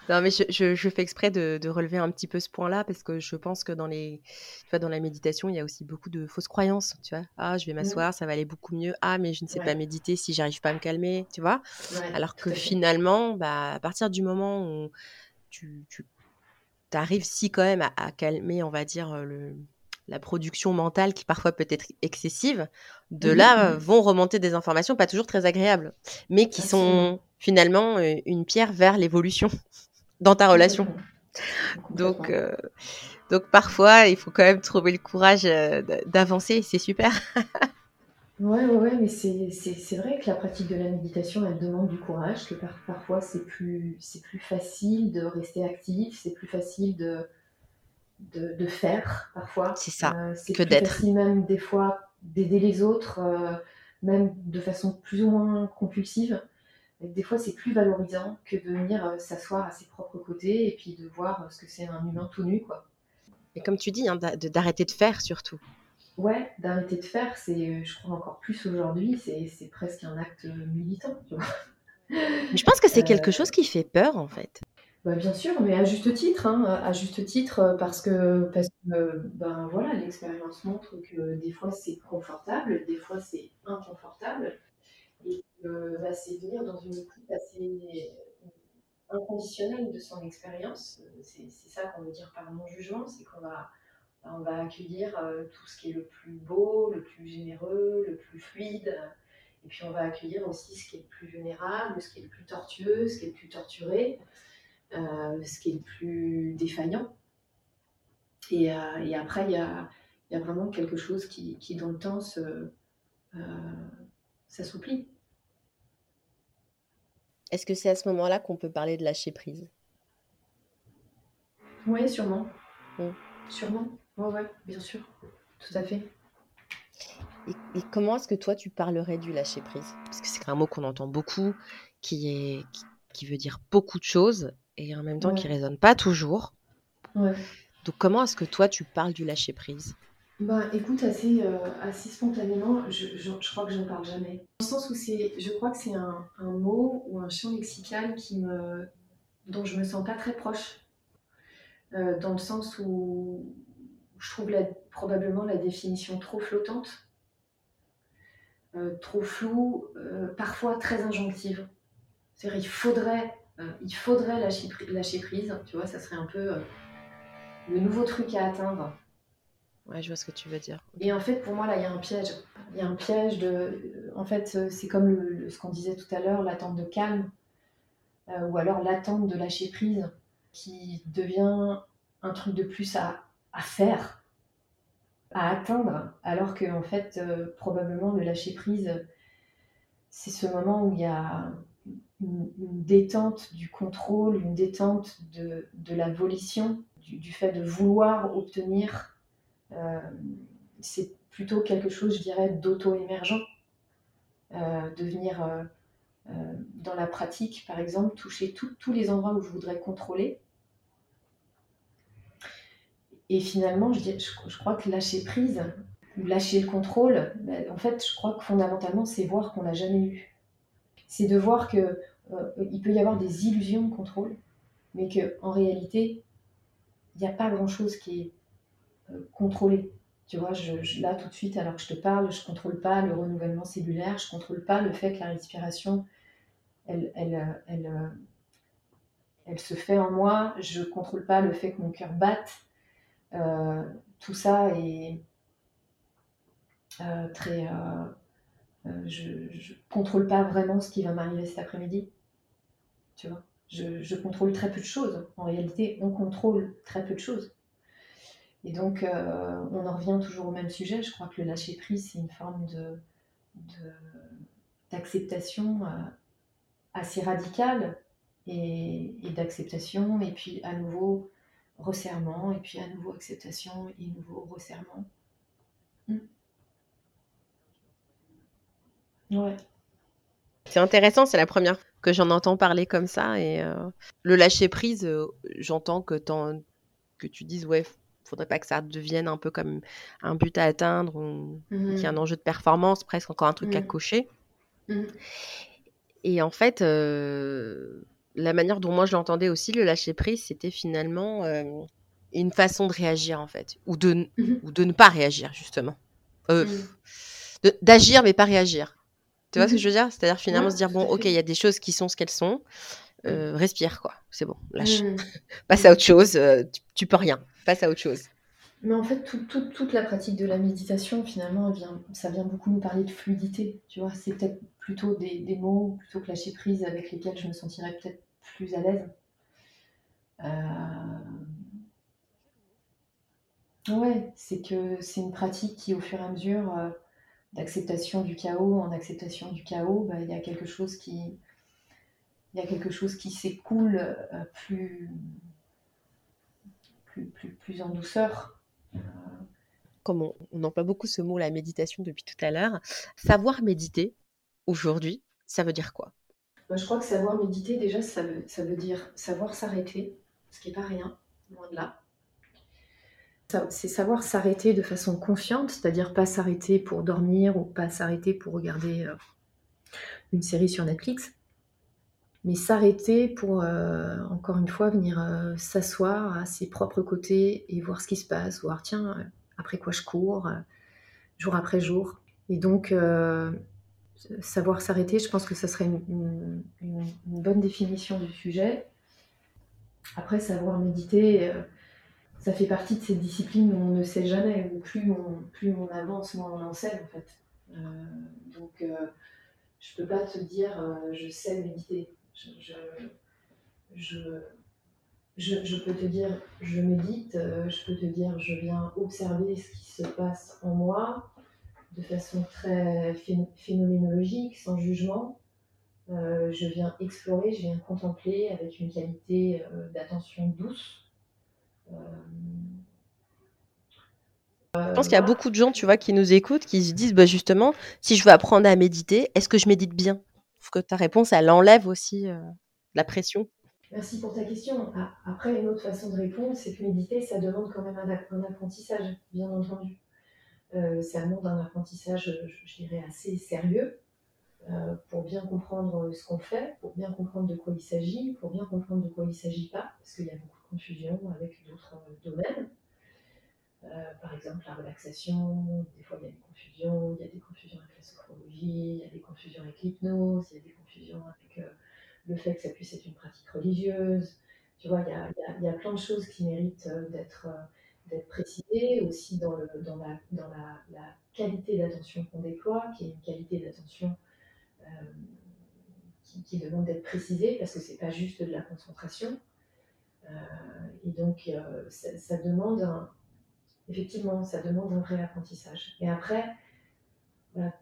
Non, mais je, fais exprès de, relever un petit peu ce point-là parce que je pense que dans, les, tu vois, dans la méditation, il y a aussi beaucoup de fausses croyances. Tu vois, ah, je vais m'asseoir, ça va aller beaucoup mieux. Ah, mais je ne sais pas méditer si j'arrive pas à me calmer. Tu vois, alors que finalement, bah, à partir du moment où tu, tu arrives si quand même à, calmer, on va dire, le, la production mentale qui parfois peut être excessive, de là vont remonter des informations pas toujours très agréables, mais qui sont finalement euh, une pierre vers l'évolution dans ta relation. Donc, euh, donc parfois, il faut quand même trouver le courage euh, d'avancer, c'est super. ouais, ouais, ouais, mais c'est vrai que la pratique de la méditation, elle demande du courage, que parfois c'est plus, plus facile de rester actif, c'est plus facile de, de, faire parfois. C'est ça, euh, c'est que d'être. facile même des fois d'aider les autres, même de façon plus ou moins compulsive des fois, c'est plus valorisant que de venir euh, s'asseoir à ses propres côtés et puis de voir euh, ce que c'est un humain tout nu, quoi. Et comme tu dis, hein, d'arrêter de faire surtout. Ouais, d'arrêter de faire, c'est, euh, je crois encore plus aujourd'hui, c'est presque un acte militant. <laughs> je pense que c'est quelque chose qui fait peur en fait. Bah, bien sûr, mais à juste titre, hein, à juste titre, parce que, parce que ben, voilà, l'expérience montre que des fois c'est confortable, des fois c'est inconfortable. Bah, c'est venir dans une écoute assez inconditionnelle de son expérience. C'est ça qu'on veut dire par non-jugement, c'est qu'on va, bah, on va accueillir euh, tout ce qui est le plus beau, le plus généreux, le plus fluide. Et puis on va accueillir aussi ce qui est le plus vulnérable, ce qui est le plus tortueux, ce qui est le plus torturé, euh, ce qui est le plus défaillant. Et, euh, et après, il y a, y a, vraiment quelque chose qui, qui dans le temps, s'assouplit. Est-ce que c'est à ce moment-là qu'on peut parler de lâcher prise? Oui, sûrement. Mm. Sûrement. Oui, ouais, bien sûr. Tout à fait. Et, comment est-ce que toi, tu parlerais du lâcher prise? Parce que c'est un mot qu'on entend beaucoup, qui, est, qui, veut dire beaucoup de choses et en même temps qui ne résonne pas toujours. Ouais. Donc, comment est-ce que toi, tu parles du lâcher prise? Bah, écoute, assez, euh, assez spontanément, je, je, crois que je ne parle jamais. Dans le sens où c'est, je crois que c'est un, un, mot ou un champ lexical qui me, dont je me sens pas très proche. Euh, dans le sens où je trouve la, probablement la définition trop flottante, euh, trop floue, parfois très injonctive. C'est-à-dire, il faudrait, il faudrait lâcher, lâcher prise, tu vois, ça serait un peu le nouveau truc à atteindre Ouais, je vois ce que tu veux dire. Et en fait, pour moi, là, il y a un piège. Il y a un piège de. En fait, c'est comme ce qu'on disait tout à l'heure, l'attente de calme, euh, ou alors l'attente de lâcher prise, qui devient un truc de plus à, faire, à atteindre, alors que, fait, euh, probablement, le lâcher prise, c'est ce moment où il y a une, détente du contrôle, une détente de, de la volition, du, fait de vouloir obtenir euh, c'est plutôt quelque chose, je dirais, d'auto-émergent, euh, de venir dans la pratique, par exemple, toucher tous les endroits où je voudrais contrôler. Et finalement, je, crois que lâcher prise lâcher le contrôle, ben, en fait, je crois que fondamentalement, c'est voir qu'on n'a jamais eu. C'est de voir que il peut y avoir des illusions de contrôle, mais qu'en réalité, il n'y a pas grand-chose qui est contrôlé. Tu vois, là tout de suite, alors que je te parle, je ne contrôle pas le renouvellement cellulaire, je ne contrôle pas le fait que la respiration, elle, elle, elle, elle se fait en moi, je ne contrôle pas le fait que mon cœur batte. Euh, tout ça est euh, très... Euh, je ne contrôle pas vraiment ce qui va m'arriver cet après-midi. Tu vois, je contrôle très peu de choses. En réalité, on contrôle très peu de choses. Et donc, euh, on en revient toujours au même sujet. Je crois que le lâcher-prise, c'est une forme d'acceptation euh, assez radicale et, d'acceptation, et puis à nouveau resserrement, et puis à nouveau acceptation et nouveau resserrement. Hmm. Ouais. C'est intéressant, c'est la première que j'en entends parler comme ça. Et euh, le lâcher prise, j'entends que, que tu dises, ouais, faudrait pas que ça devienne un peu comme un but à atteindre ou qu'il y ait un mmh. enjeu de performance, presque encore un truc à mmh. cocher. Mmh. Et en fait, euh, la manière dont moi je l'entendais aussi, le lâcher prise, c'était finalement euh, une façon de réagir en fait, ou de, ou de ne pas réagir justement. Euh, d'agir mais pas réagir. Tu vois ce que je veux dire? C'est-à-dire finalement se dire, bon, ok, il y a des choses qui sont ce qu'elles sont. respire, quoi. C'est bon, lâche. <laughs> Passe à autre chose. tu, tu, peux rien à autre chose. Mais en fait, toute la pratique de la méditation, finalement, vient, ça vient beaucoup nous parler de fluidité. Tu vois, c'est peut-être plutôt des, mots, plutôt que lâcher prise, avec lesquels je me sentirais peut-être plus à l'aise. Euh, ouais, c'est que c'est une pratique qui, au fur et à mesure euh, d'acceptation du chaos, en acceptation du chaos, bah, il y a quelque chose qui, il y a quelque chose qui s'écoule euh, plus plus, plus, en douceur. Comme on, on emploie beaucoup ce mot, la méditation, depuis tout à l'heure, savoir méditer aujourd'hui, ça veut dire quoi? Moi, Je crois que savoir méditer, déjà, ça veut, ça veut dire savoir s'arrêter, ce qui n'est pas rien, loin de là. C'est savoir s'arrêter de façon confiante, c'est-à-dire pas s'arrêter pour dormir ou pas s'arrêter pour regarder euh, une série sur Netflix, mais s'arrêter pour, euh, encore une fois, venir euh, s'asseoir à ses propres côtés et voir ce qui se passe, voir, tiens, euh, après quoi je cours, jour après jour. Et donc, savoir s'arrêter, je pense que ça serait une, bonne définition du sujet. Après, savoir méditer, ça fait partie de ces disciplines où on ne sait jamais, où plus on, plus on avance, moins on en sait, en fait. donc, je ne peux pas te dire, je sais méditer je, peux te dire, je médite, euh, je peux te dire, je viens observer ce qui se passe en moi de façon très phénoménologique, sans jugement. Euh, je viens explorer, je viens contempler avec une qualité euh, d'attention douce. je pense qu'il y a beaucoup de gens, tu vois, qui nous écoutent, qui se disent, bah, justement, si je veux apprendre à méditer, est-ce que je médite bien? Que ta réponse, elle enlève aussi euh, la pression. Merci pour ta question. Ah, après, une autre façon de répondre, c'est que méditer, ça demande quand même un, apprentissage, bien entendu. Euh, ça demande un apprentissage, je, dirais, assez sérieux euh, pour bien comprendre ce qu'on fait, pour bien comprendre de quoi il s'agit, pour bien comprendre de quoi il ne s'agit pas, parce qu'il y a beaucoup de confusion avec d'autres domaines. Euh, par exemple, la relaxation, des fois il y a des confusions, il y a des confusions avec la sophrologie, il y a des confusions avec l'hypnose, il y a des confusions avec euh, le fait que ça puisse être une pratique religieuse. Tu vois, il y a, il y a, plein de choses qui méritent euh, d'être d'être précisées, aussi dans, le, dans, la, dans la, qualité d'attention qu'on déploie, qui est une qualité d'attention qui, qui, demande d'être précisée, parce que c'est pas juste de la concentration. et donc, ça, ça, demande un, effectivement, ça demande un vrai apprentissage. Et après,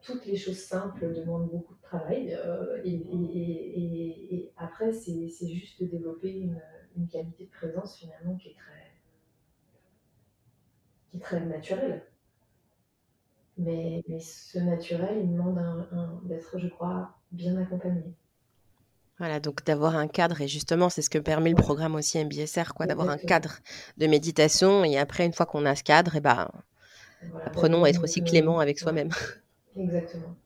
toutes les choses simples demandent beaucoup de travail. Euh, et, après, c'est juste de développer une, qualité de présence finalement qui est très, qui est très naturelle. Mais, ce naturel, il demande d'être, je crois, bien accompagné. Voilà, donc d'avoir un cadre, et justement, c'est ce que permet le programme aussi MBSR, quoi, d'avoir un cadre de méditation, et après, une fois qu'on a ce cadre, et ben, apprenons à être aussi clément avec soi-même. Exactement.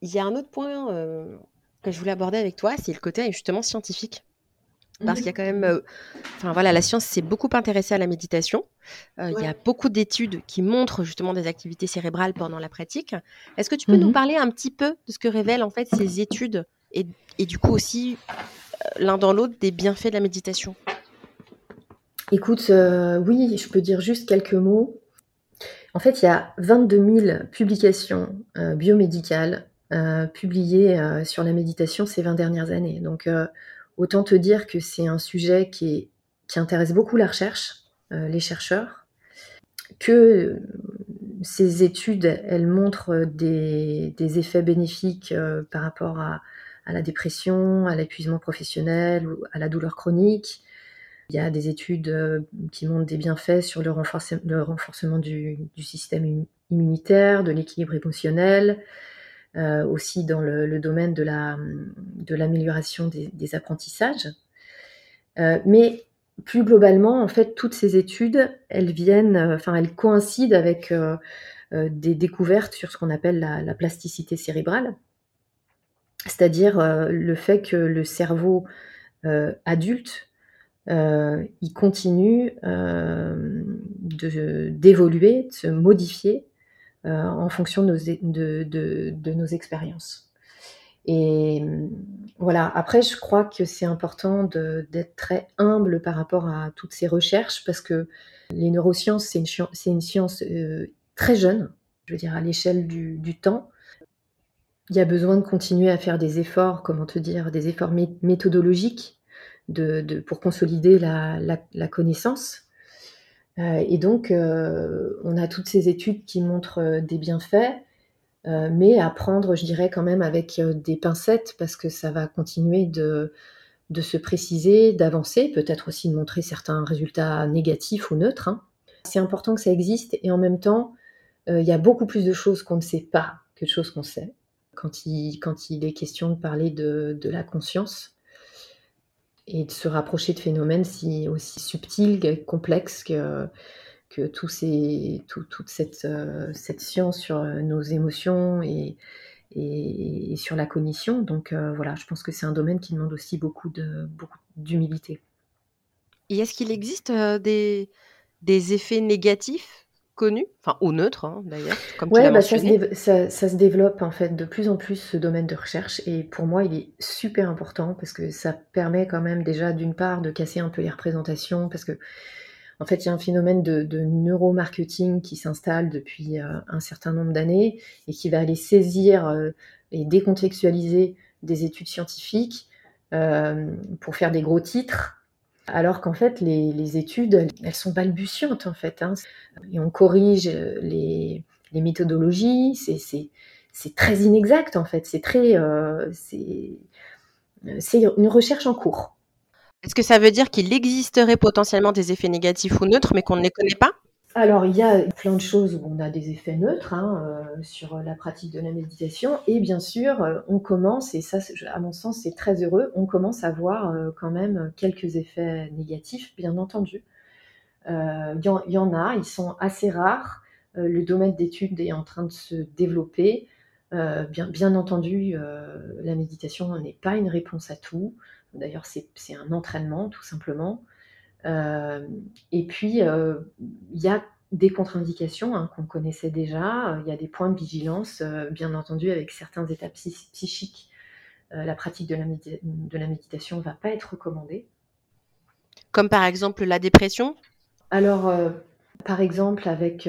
Il y a un autre point euh, que je voulais aborder avec toi, c'est le côté justement scientifique. Parce qu'il y a quand même, euh, enfin voilà, la science s'est beaucoup intéressée à la méditation. Euh, il y a beaucoup d'études qui montrent justement des activités cérébrales pendant la pratique. Est-ce que tu peux nous mmh parler un petit peu de ce que révèlent en fait ces études et, du coup aussi l'un dans l'autre des bienfaits de la méditation Écoute, oui, je peux dire juste quelques mots. En fait, il y a 22 000 publications biomédicales euh, publié euh, sur la méditation ces 20 dernières années. Donc euh, autant te dire que c'est un sujet qui, intéresse beaucoup la recherche, les chercheurs, que ces études, elles montrent des, effets bénéfiques par rapport à, la dépression, à l'épuisement professionnel ou à la douleur chronique. Il y a des études qui montrent des bienfaits sur le, renforcement du, système immunitaire, de l'équilibre émotionnel, euh, aussi dans le, domaine de, la, de l'amélioration des, apprentissages. Euh, mais plus globalement, en fait, toutes ces études, elles viennent, euh, enfin, elles coïncident avec des découvertes sur ce qu'on appelle la, plasticité cérébrale, c'est-à-dire le fait que le cerveau adulte, il continue d'évoluer, de se modifier euh, en fonction de nos, expériences. Et voilà, après, je crois que c'est important d'être très humble par rapport à toutes ces recherches parce que les neurosciences, c'est une, science euh, très jeune, je veux dire, à l'échelle du, temps. Il y a besoin de continuer à faire des efforts, comment te dire, des efforts méthodologiques pour consolider la connaissance. Euh, et donc, euh, on a toutes ces études qui montrent euh, des bienfaits, mais à prendre, je dirais, quand même avec des pincettes, parce que ça va continuer de, se préciser, d'avancer, peut-être aussi de montrer certains résultats négatifs ou neutres. Hein. C'est important que ça existe, et en même temps, il y a beaucoup plus de choses qu'on ne sait pas que de choses qu'on sait, quand il, est question de parler de la conscience et de se rapprocher de phénomènes si, aussi subtils, complexes que, toute cette, euh, cette, science sur euh, nos émotions et, sur la cognition. Donc euh, voilà, je pense que c'est un domaine qui demande aussi beaucoup de beaucoup d'humilité. Et est-ce qu'il existe des effets négatifs connu, enfin au neutre hein, d'ailleurs, comme ouais, bah, ça, se ça, se développe en fait de plus en plus ce domaine de recherche. Et pour moi il est super important parce que ça permet quand même déjà d'une part de casser un peu les représentations parce que en fait il y a un phénomène de, neuromarketing qui s'installe depuis euh, un certain nombre d'années et qui va aller saisir euh, et décontextualiser des études scientifiques euh, pour faire des gros titres alors qu'en fait, les, études, elles sont balbutiantes, en fait. Hein. Et on corrige euh, les, méthodologies, c'est très inexact, en fait. C'est très... Euh, c'est une recherche en cours. Est-ce que ça veut dire qu'il existerait potentiellement des effets négatifs ou neutres, mais qu'on ne les connaît pas? Alors, il y a plein de choses où on a des effets neutres hein, euh, sur la pratique de la méditation. Et bien sûr, euh, on commence, et ça, à mon sens, c'est très heureux, on commence à voir euh, quand même quelques effets négatifs, bien entendu. Il y, en a, ils sont assez rares. le domaine d'études est en train de se développer. bien entendu, la méditation n'est pas une réponse à tout. D'ailleurs, c'est un entraînement, tout simplement. Euh, et puis, euh, il y a des contre-indications hein, qu'on connaissait déjà. Il y a des points de vigilance, euh, bien entendu, avec certains états psychiques. la pratique de la, de la méditation ne va pas être recommandée. Comme par exemple la dépression? Alors, par exemple, avec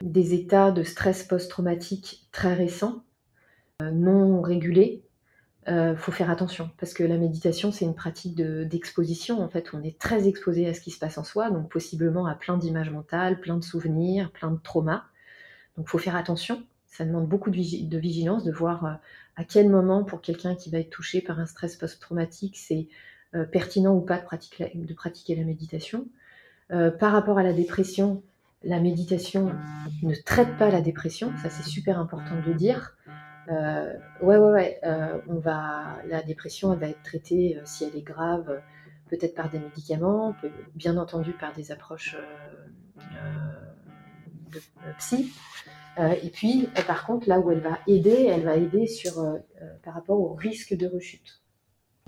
des états de stress post-traumatique très récents, non régulés, euh, faut faire attention parce que la méditation, c'est une pratique d'exposition. en fait, on est très exposé à ce qui se passe en soi, donc possiblement à plein d'images mentales, plein de souvenirs, plein de traumas. Donc, faut faire attention. Ça demande beaucoup de, vigilance, de voir euh, à quel moment, pour quelqu'un qui va être touché par un stress post-traumatique, c'est euh, pertinent ou pas de pratiquer, de pratiquer la méditation. par rapport à la dépression, la méditation ne traite pas la dépression, ça c'est super important de le dire. Euh, ouais, ouais, ouais. Euh, on va, la dépression, elle va être traitée, si elle est grave, peut-être par des médicaments, bien entendu par des approches de, psy. et puis, par contre, là où elle va aider, elle va aider sur, par rapport au risque de rechute.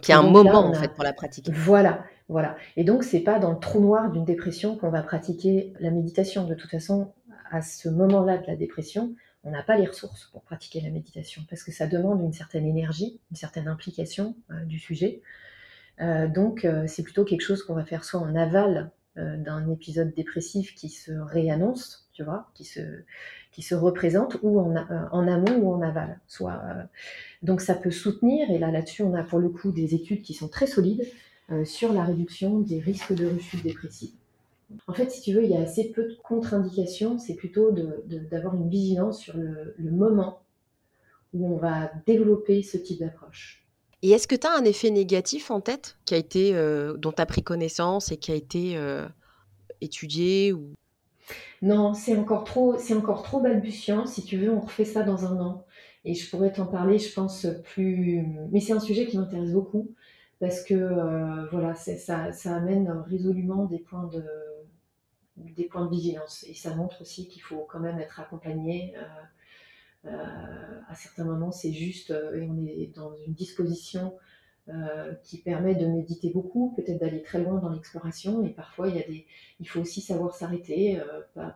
Qui a un moment, en fait, pour la pratiquer. Voilà, voilà. Et donc, c'est pas dans le trou noir d'une dépression qu'on va pratiquer la méditation. De toute façon, à ce moment-là de la dépression, on n'a pas les ressources pour pratiquer la méditation parce que ça demande une certaine énergie, une certaine implication euh, du sujet. Euh, donc, euh, c'est plutôt quelque chose qu'on va faire soit en aval d'un épisode dépressif qui se réannonce, tu vois, qui se, représente, ou en, en amont ou en aval. Soit, donc, ça peut soutenir, et là, là-dessus, on a pour le coup des études qui sont très solides sur la réduction des risques de rechute dépressive. En fait, si tu veux, il y a assez peu de contre-indications. C'est plutôt d'avoir une vigilance sur le, moment où on va développer ce type d'approche. Et est-ce que tu as un effet négatif en tête qui a été, euh, dont tu as pris connaissance et qui a été euh, étudié ou... Non, c'est encore, trop, encore trop balbutiant. Si tu veux, on refait ça dans un an. Et je pourrais t'en parler, je pense, plus. Mais c'est un sujet qui m'intéresse beaucoup parce que euh, voilà, ça, ça amène résolument des points de, des points de vigilance. Et ça montre aussi qu'il faut quand même être accompagné. Euh, euh, à certains moments, c'est juste, euh, et on est dans une disposition qui permet de méditer beaucoup, peut-être d'aller très loin dans l'exploration. Et parfois, il, y a des, il faut aussi savoir s'arrêter,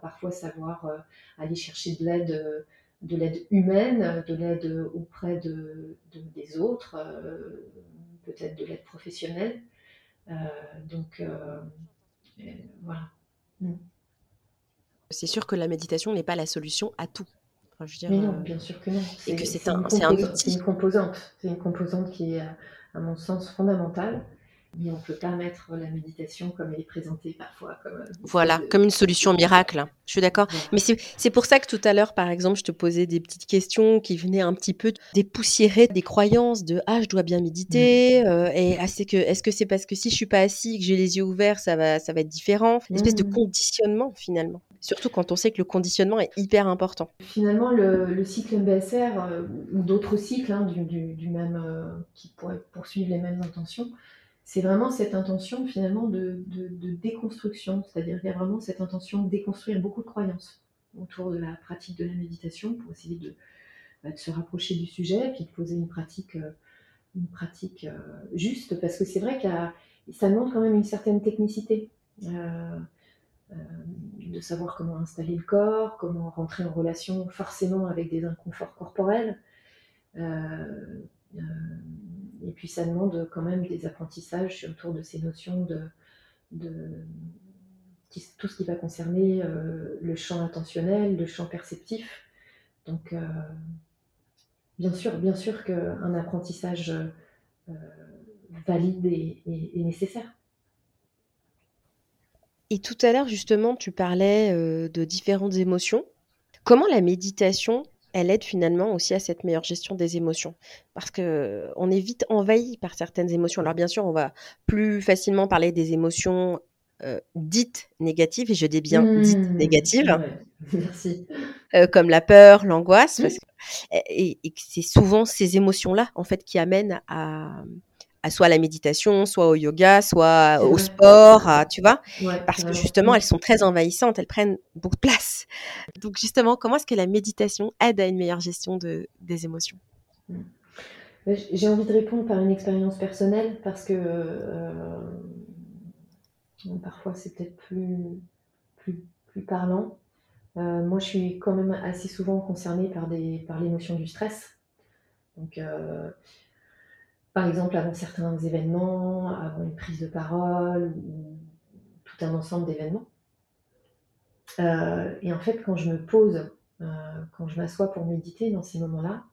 parfois savoir aller chercher de l'aide de l'aide humaine, de l'aide auprès de, des autres, peut-être de l'aide professionnelle. donc voilà. Mm. C'est sûr que la méditation n'est pas la solution à tout. je Mais non, euh, bien sûr que non. Et que c'est un, un, outil. une composante. C'est une composante qui est, à mon sens, fondamentale mais on ne peut pas mettre la méditation comme elle est présentée parfois. Comme euh, voilà, comme une solution miracle. Je suis d'accord. Mais c'est pour ça que tout à l'heure, par exemple, je te posais des petites questions qui venaient un petit peu dépoussiérer des croyances de ah je dois bien méditer euh, et ah, que est-ce que c'est parce que si je suis pas assis que j'ai les yeux ouverts ça va ça va être différent? Une espèce de mmh. conditionnement finalement. Surtout quand on sait que le conditionnement est hyper important. Finalement, le, cycle MBSR euh, ou d'autres cycles hein, du, du, même qui pourraient poursuivre les mêmes intentions c'est vraiment cette intention finalement de, déconstruction, c'est-à-dire qu'il y a vraiment cette intention de déconstruire beaucoup de croyances autour de la pratique de la méditation pour essayer de, bah, se rapprocher du sujet, puis de poser une pratique, euh, euh, juste, parce que c'est vrai que ça demande quand même une certaine technicité. Euh, de savoir comment installer le corps, comment rentrer en relation forcément avec des inconforts corporels. Et puis ça demande quand même des apprentissages autour de ces notions de, tout ce qui va concerner euh, le champ intentionnel, le champ perceptif. Donc, euh, bien sûr, bien sûr qu'un apprentissage euh, valide est, nécessaire. Et tout à l'heure, justement, tu parlais de différentes émotions. Comment la méditation elle aide finalement aussi à cette meilleure gestion des émotions. Parce que on est vite envahi par certaines émotions. Alors bien sûr, on va plus facilement parler des émotions euh, dites négatives, et je dis bien dites mmh. négatives. <laughs> Merci. Euh, comme la peur, l'angoisse, et, et c'est souvent ces émotions-là en fait qui amènent à, à soit la méditation, soit au yoga, soit au sport, tu vois, parce que justement elles sont très envahissantes, elles prennent beaucoup de place. Donc justement, comment est-ce que la méditation aide à une meilleure gestion de, des émotions? Mmh. J'ai envie de répondre par une expérience personnelle parce que euh, parfois c'est peut-être plus, plus, plus parlant. Euh, moi, je suis quand même assez souvent concernée par, des, par l'émotion du stress. Donc, euh, par exemple avant certains événements, avant une prise de parole, ou tout un ensemble d'événements. Euh, et en fait, quand je me pose, euh, quand je m'assois pour méditer dans ces moments-là,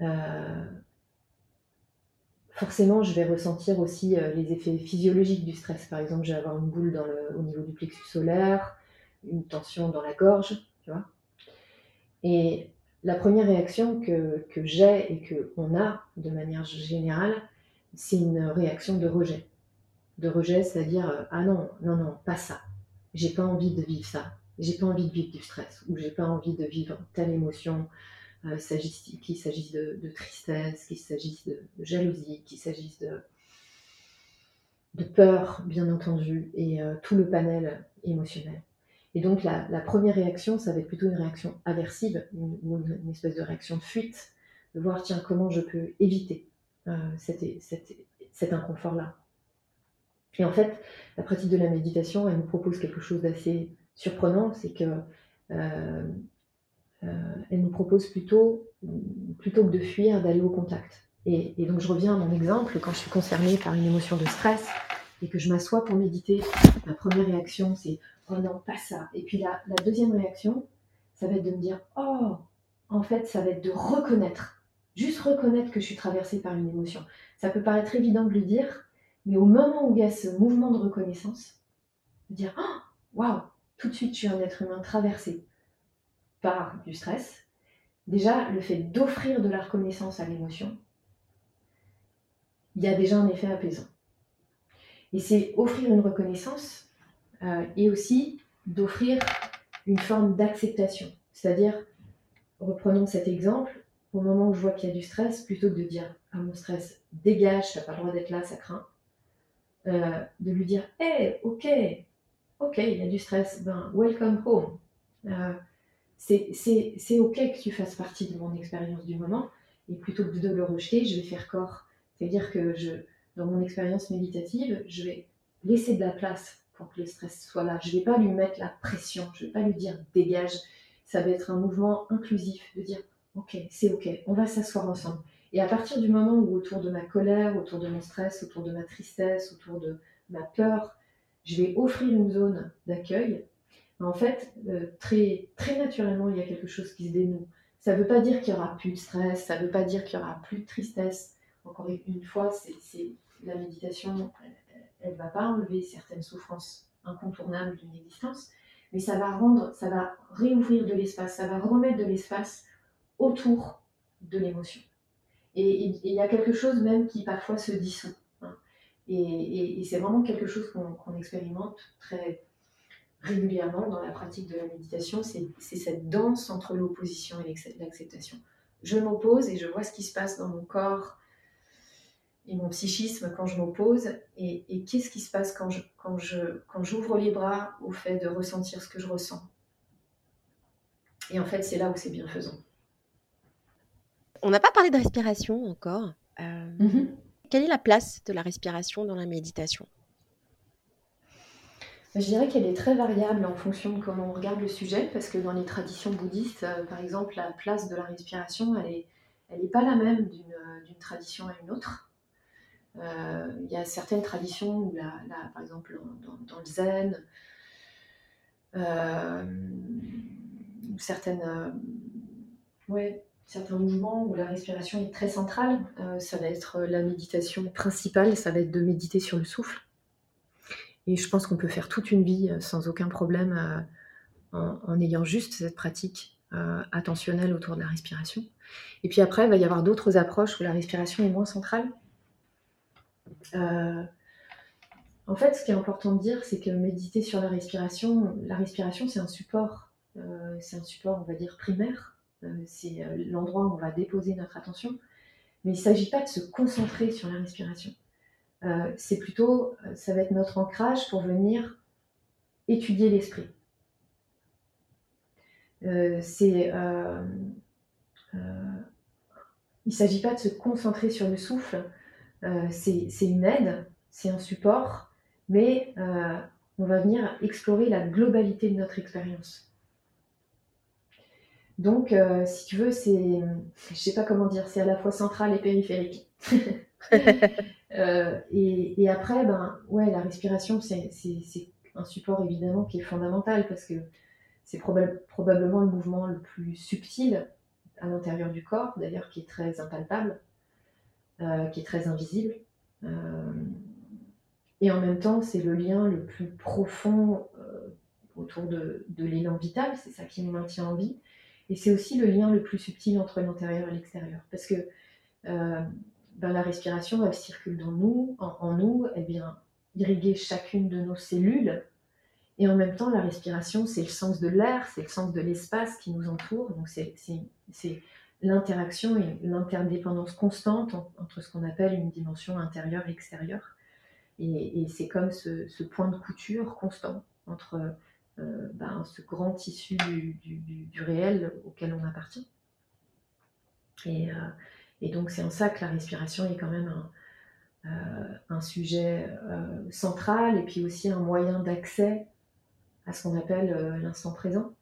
euh, forcément, je vais ressentir aussi les effets physiologiques du stress. Par exemple, je vais avoir une boule au niveau du plexus solaire, une tension dans la gorge, tu vois. Et la première réaction que, j'ai et qu'on a de manière générale, c'est une réaction de rejet. De rejet, c'est-à-dire euh, ah non, non, non, pas ça. J'ai pas envie de vivre ça. J'ai pas envie de vivre du stress ou j'ai pas envie de vivre telle émotion. qu'il s'agisse de, tristesse, qu'il s'agisse de, jalousie, qu'il s'agisse de, de peur, bien entendu, et tout le panel émotionnel. Et donc la, première réaction, ça va être plutôt une réaction aversive, une, espèce de réaction de fuite, de voir, tiens, comment je peux éviter cet inconfort-là. Et en fait, la pratique de la méditation, elle nous propose quelque chose d'assez surprenant, c'est que euh, euh, nous propose plutôt, plutôt que de fuir, d'aller au contact. Et, donc je reviens à mon exemple, quand je suis concernée par une émotion de stress et que je m'assois pour méditer, ma première réaction c'est oh non, pas ça. Et puis la, la deuxième réaction, ça va être de me dire oh, en fait, ça va être de reconnaître, juste reconnaître que je suis traversée par une émotion. Ça peut paraître évident de le dire, mais au moment où il y a ce mouvement de reconnaissance, de dire oh, waouh, tout de suite, je suis un être humain traversé par du stress. Déjà, le fait d'offrir de la reconnaissance à l'émotion, il y a déjà un effet apaisant. Et c'est offrir une reconnaissance euh, et aussi d'offrir une forme d'acceptation. C'est-à-dire, reprenons cet exemple, au moment où je vois qu'il y a du stress, plutôt que de dire à mon stress, dégage, t'as pas le droit d'être là, ça craint, euh, de lui dire, hé, ok, ok, il y a du stress, ben, welcome home. Euh, c'est ok que tu fasses partie de mon expérience du moment, et plutôt que de le rejeter, je vais faire corps. C'est-à-dire que je, dans mon expérience méditative, je vais laisser de la place pour que le stress soit là. Je ne vais pas lui mettre la pression, je ne vais pas lui dire dégage. Ça va être un mouvement inclusif de dire ok, c'est ok, on va s'asseoir ensemble. Et à partir du moment où autour de ma colère, autour de mon stress, autour de ma tristesse, autour de ma peur, je vais offrir une zone d'accueil, en fait, euh, très, très naturellement, il y a quelque chose qui se dénoue. Ça ne veut pas dire qu'il n'y aura plus de stress, ça ne veut pas dire qu'il n'y aura plus de tristesse. Encore une fois, c'est la méditation, elle ne va pas enlever certaines souffrances incontournables d'une existence, mais ça va rendre, ça va réouvrir de l'espace, ça va remettre de l'espace autour de l'émotion. Et il y a quelque chose même qui parfois se dissout. Hein. Et, c'est vraiment quelque chose qu'on expérimente très régulièrement dans la pratique de la méditation, c'est cette danse entre l'opposition et l'acceptation. Je m'oppose et je vois ce qui se passe dans mon corps et mon psychisme quand je m'oppose, et, qu'est-ce qui se passe quand j'ouvre quand je, quand les bras au fait de ressentir ce que je ressens. Et en fait, c'est là où c'est bienfaisant. On n'a pas parlé de respiration encore. Euh, mm-hmm. Quelle est la place de la respiration dans la méditation? Je dirais qu'elle est très variable en fonction de comment on regarde le sujet, parce que dans les traditions bouddhistes, euh, par exemple, la place de la respiration, elle n'est elle est pas la même d'une tradition à une autre. Euh, il y a certaines traditions où, la, par exemple, dans, le zen, euh, certaines, ouais, certains mouvements où la respiration est très centrale, ça va être la méditation principale, ça va être de méditer sur le souffle. Et je pense qu'on peut faire toute une vie euh, sans aucun problème euh, en, ayant juste cette pratique euh, attentionnelle autour de la respiration. Et puis après, il va y avoir d'autres approches où la respiration est moins centrale. En fait, ce qui est important de dire, c'est que méditer sur la respiration, la respiration, c'est un support, c'est un support, on va dire, primaire. c'est l'endroit où on va déposer notre attention. Mais il ne s'agit pas de se concentrer sur la respiration. Euh, c'est plutôt, euh, ça va être notre ancrage pour venir étudier l'esprit. Euh, il ne s'agit pas de se concentrer sur le souffle, c'est, une aide, c'est un support, mais on va venir explorer la globalité de notre expérience. Donc, si tu veux, c'est, je sais pas comment dire, c'est à la fois central et périphérique. <laughs> Euh, et, après, ben, ouais, la respiration, c'est un support évidemment qui est fondamental parce que c'est probablement le mouvement le plus subtil à l'intérieur du corps, d'ailleurs qui est très impalpable, euh, qui est très invisible. Euh, et en même temps, c'est le lien le plus profond autour de, de l'élan vital, c'est ça qui nous maintient en vie. Et c'est aussi le lien le plus subtil entre l'intérieur et l'extérieur. Parce que ben, la respiration, elle circule dans nous, en, nous, elle vient irriguer chacune de nos cellules. Et en même temps, la respiration, c'est le sens de l'air, c'est le sens de l'espace qui nous entoure. Donc, c'est l'interaction et l'interdépendance constante entre ce qu'on appelle une dimension intérieure et extérieure. Et, c'est comme ce, point de couture constant entre euh, ben, ce grand tissu du, réel auquel on appartient. Et, et donc c'est en ça que la respiration est quand même un, un sujet central et puis aussi un moyen d'accès à ce qu'on appelle l'instant présent.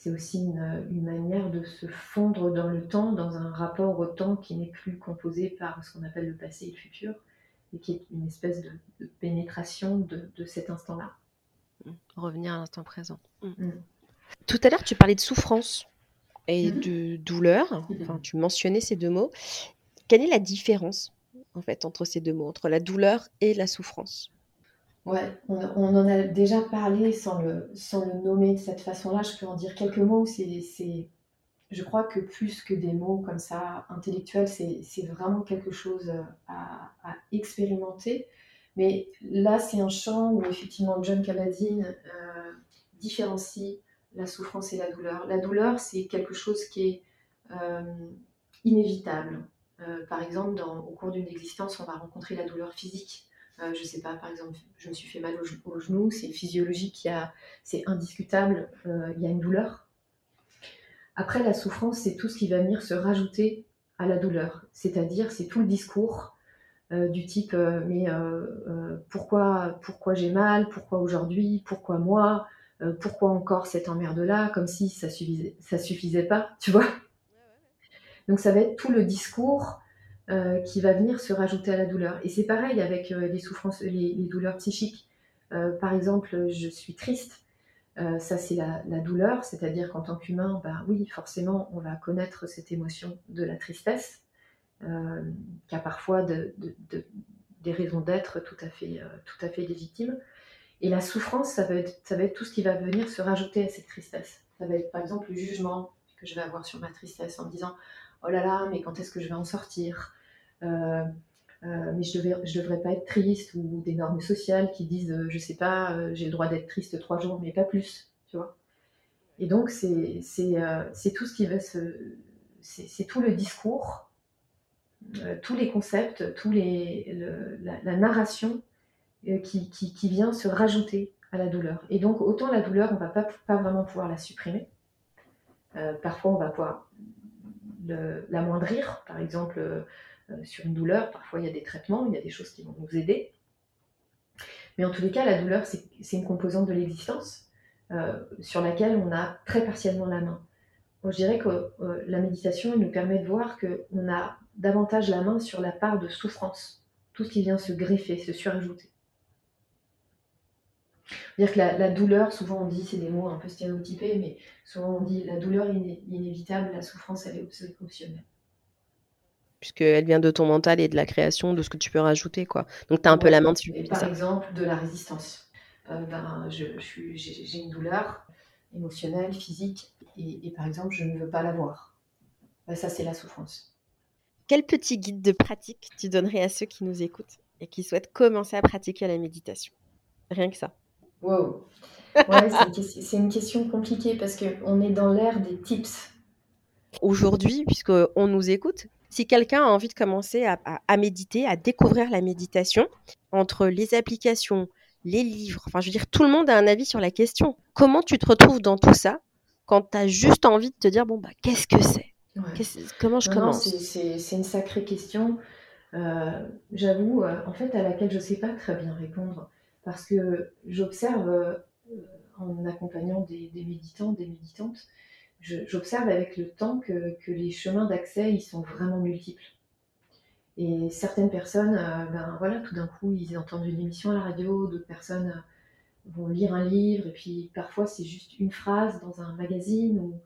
C'est aussi une, manière de se fondre dans le temps, dans un rapport au temps qui n'est plus composé par ce qu'on appelle le passé et le futur, et qui est une espèce de, pénétration de, cet instant-là. Mmh. Revenir à l'instant présent. Mmh. Mmh. Tout à l'heure, tu parlais de souffrance et de douleur. Enfin, tu mentionnais ces deux mots. Quelle est la différence en fait entre ces deux mots, entre la douleur et la souffrance? Ouais, on, en a déjà parlé sans le, sans le nommer de cette façon-là. Je peux en dire quelques mots. C'est, je crois que plus que des mots comme ça intellectuels, c'est, vraiment quelque chose à, expérimenter. Mais là, c'est un champ où effectivement John Kabat-Zinn euh, différencie la souffrance et la douleur. La douleur, c'est quelque chose qui est euh, inévitable. Euh, par exemple, au cours d'une existence, on va rencontrer la douleur physique. Euh, je ne sais pas, par exemple, je me suis fait mal au, genou, c'est physiologique, c'est indiscutable, il y a une douleur. Après, la souffrance, c'est tout ce qui va venir se rajouter à la douleur. C'est-à-dire, c'est tout le discours du type mais pourquoi, pourquoi j'ai mal, pourquoi aujourd'hui, pourquoi moi, pourquoi encore cette emmerde-là, comme si ça suffisait, ça suffisait pas, tu vois. Donc ça va être tout le discours euh, qui va venir se rajouter à la douleur. Et c'est pareil avec euh, les souffrances, les, douleurs psychiques. Euh, par exemple, je suis triste. ça, c'est la, douleur, c'est-à-dire qu'en tant qu'humain, bah oui, forcément, on va connaître cette émotion de la tristesse, qui a parfois des raisons d'être tout à fait, tout à fait légitimes. Et la souffrance, ça va, être, ça va être tout ce qui va venir se rajouter à cette tristesse. Ça va être par exemple le jugement que je vais avoir sur ma tristesse en me disant oh là là, mais quand est-ce que je vais en sortir? Euh, euh, mais je ne devrais pas être triste ou des normes sociales qui disent, euh, je sais pas, j'ai le droit d'être triste trois jours, mais pas plus, tu vois. Et donc, c'est tout ce qui va se. C'est tout le discours, tous les concepts, tous les, la, narration qui, vient se rajouter à la douleur. Et donc, autant la douleur, on va pas, pas vraiment pouvoir la supprimer. parfois, on va pouvoir l'amoindrir, par exemple euh, sur une douleur. Parfois, il y a des traitements, il y a des choses qui vont nous aider. Mais en tous les cas, la douleur, c'est une composante de l'existence euh, sur laquelle on a très partiellement la main. je dirais que euh, la méditation elle nous permet de voir qu'on a davantage la main sur la part de souffrance, tout ce qui vient se greffer, se surajouter. Dire que la, douleur, souvent on dit, c'est des mots un peu stéréotypés, mais souvent on dit la douleur est inévitable, la souffrance elle est optionnelle. Puisqu'elle vient de ton mental et de la création, de ce que tu peux rajouter, quoi. Donc tu as un peu la main dessus. par exemple, de la résistance. Euh, ben, j'ai une douleur émotionnelle, physique, et, par exemple, je ne veux pas l'avoir. Ben, ça, c'est la souffrance. Quel petit guide de pratique tu donnerais à ceux qui nous écoutent et qui souhaitent commencer à pratiquer la méditation? Rien que ça. Wow. Ouais, c'est une, question compliquée parce qu'on est dans l'ère des tips. Aujourd'hui, puisqu'on nous écoute, si quelqu'un a envie de commencer à, méditer, à découvrir la méditation, entre les applications, les livres, enfin je veux dire, tout le monde a un avis sur la question. Comment tu te retrouves dans tout ça quand tu as juste envie de te dire, bon, bah, qu'est-ce que c'est? Comment je commence? C'est une sacrée question. Euh, j'avoue, euh, en fait, à laquelle je ne sais pas très bien répondre parce que j'observe, euh, en accompagnant des, méditants, des méditantes, j'observe avec le temps que, les chemins d'accès, ils sont vraiment multiples. Et certaines personnes, euh, ben voilà, tout d'un coup, ils entendent une émission à la radio, d'autres personnes euh, vont lire un livre, et puis parfois c'est juste une phrase dans un magazine ou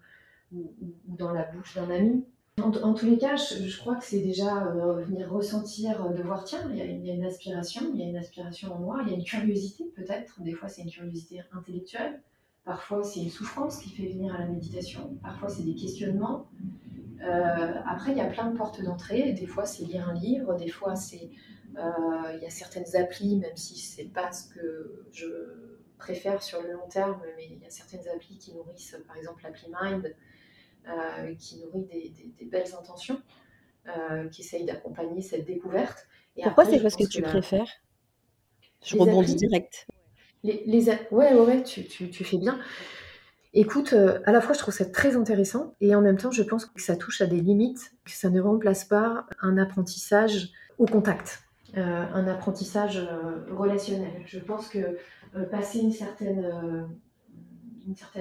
dans la bouche d'un ami. En, tous les cas, je, crois que c'est déjà euh, venir ressentir, de voir, tiens, il y, a, une aspiration, il y a une aspiration en moi, il y a une curiosité peut-être. Des fois, c'est une curiosité intellectuelle. Parfois, c'est une souffrance qui fait venir à la méditation. Parfois, c'est des questionnements. Euh, après, il y a plein de portes d'entrée. Des fois, c'est lire un livre. Des fois, c'est il y a certaines applis, même si c'est pas ce que je préfère sur le long terme, mais il y a certaines applis qui nourrissent, par exemple, l'appli Mind qui nourrit des, belles intentions, qui essaye d'accompagner cette découverte. Pourquoi c'est quoi ce que tu préfères? Je rebondis direct. Les, ouais, tu, fais bien. Écoute, euh, à la fois je trouve ça très intéressant et en même temps je pense que ça touche à des limites, que ça ne remplace pas un apprentissage au contact, euh, un apprentissage euh, relationnel. Je pense que passer une certaine,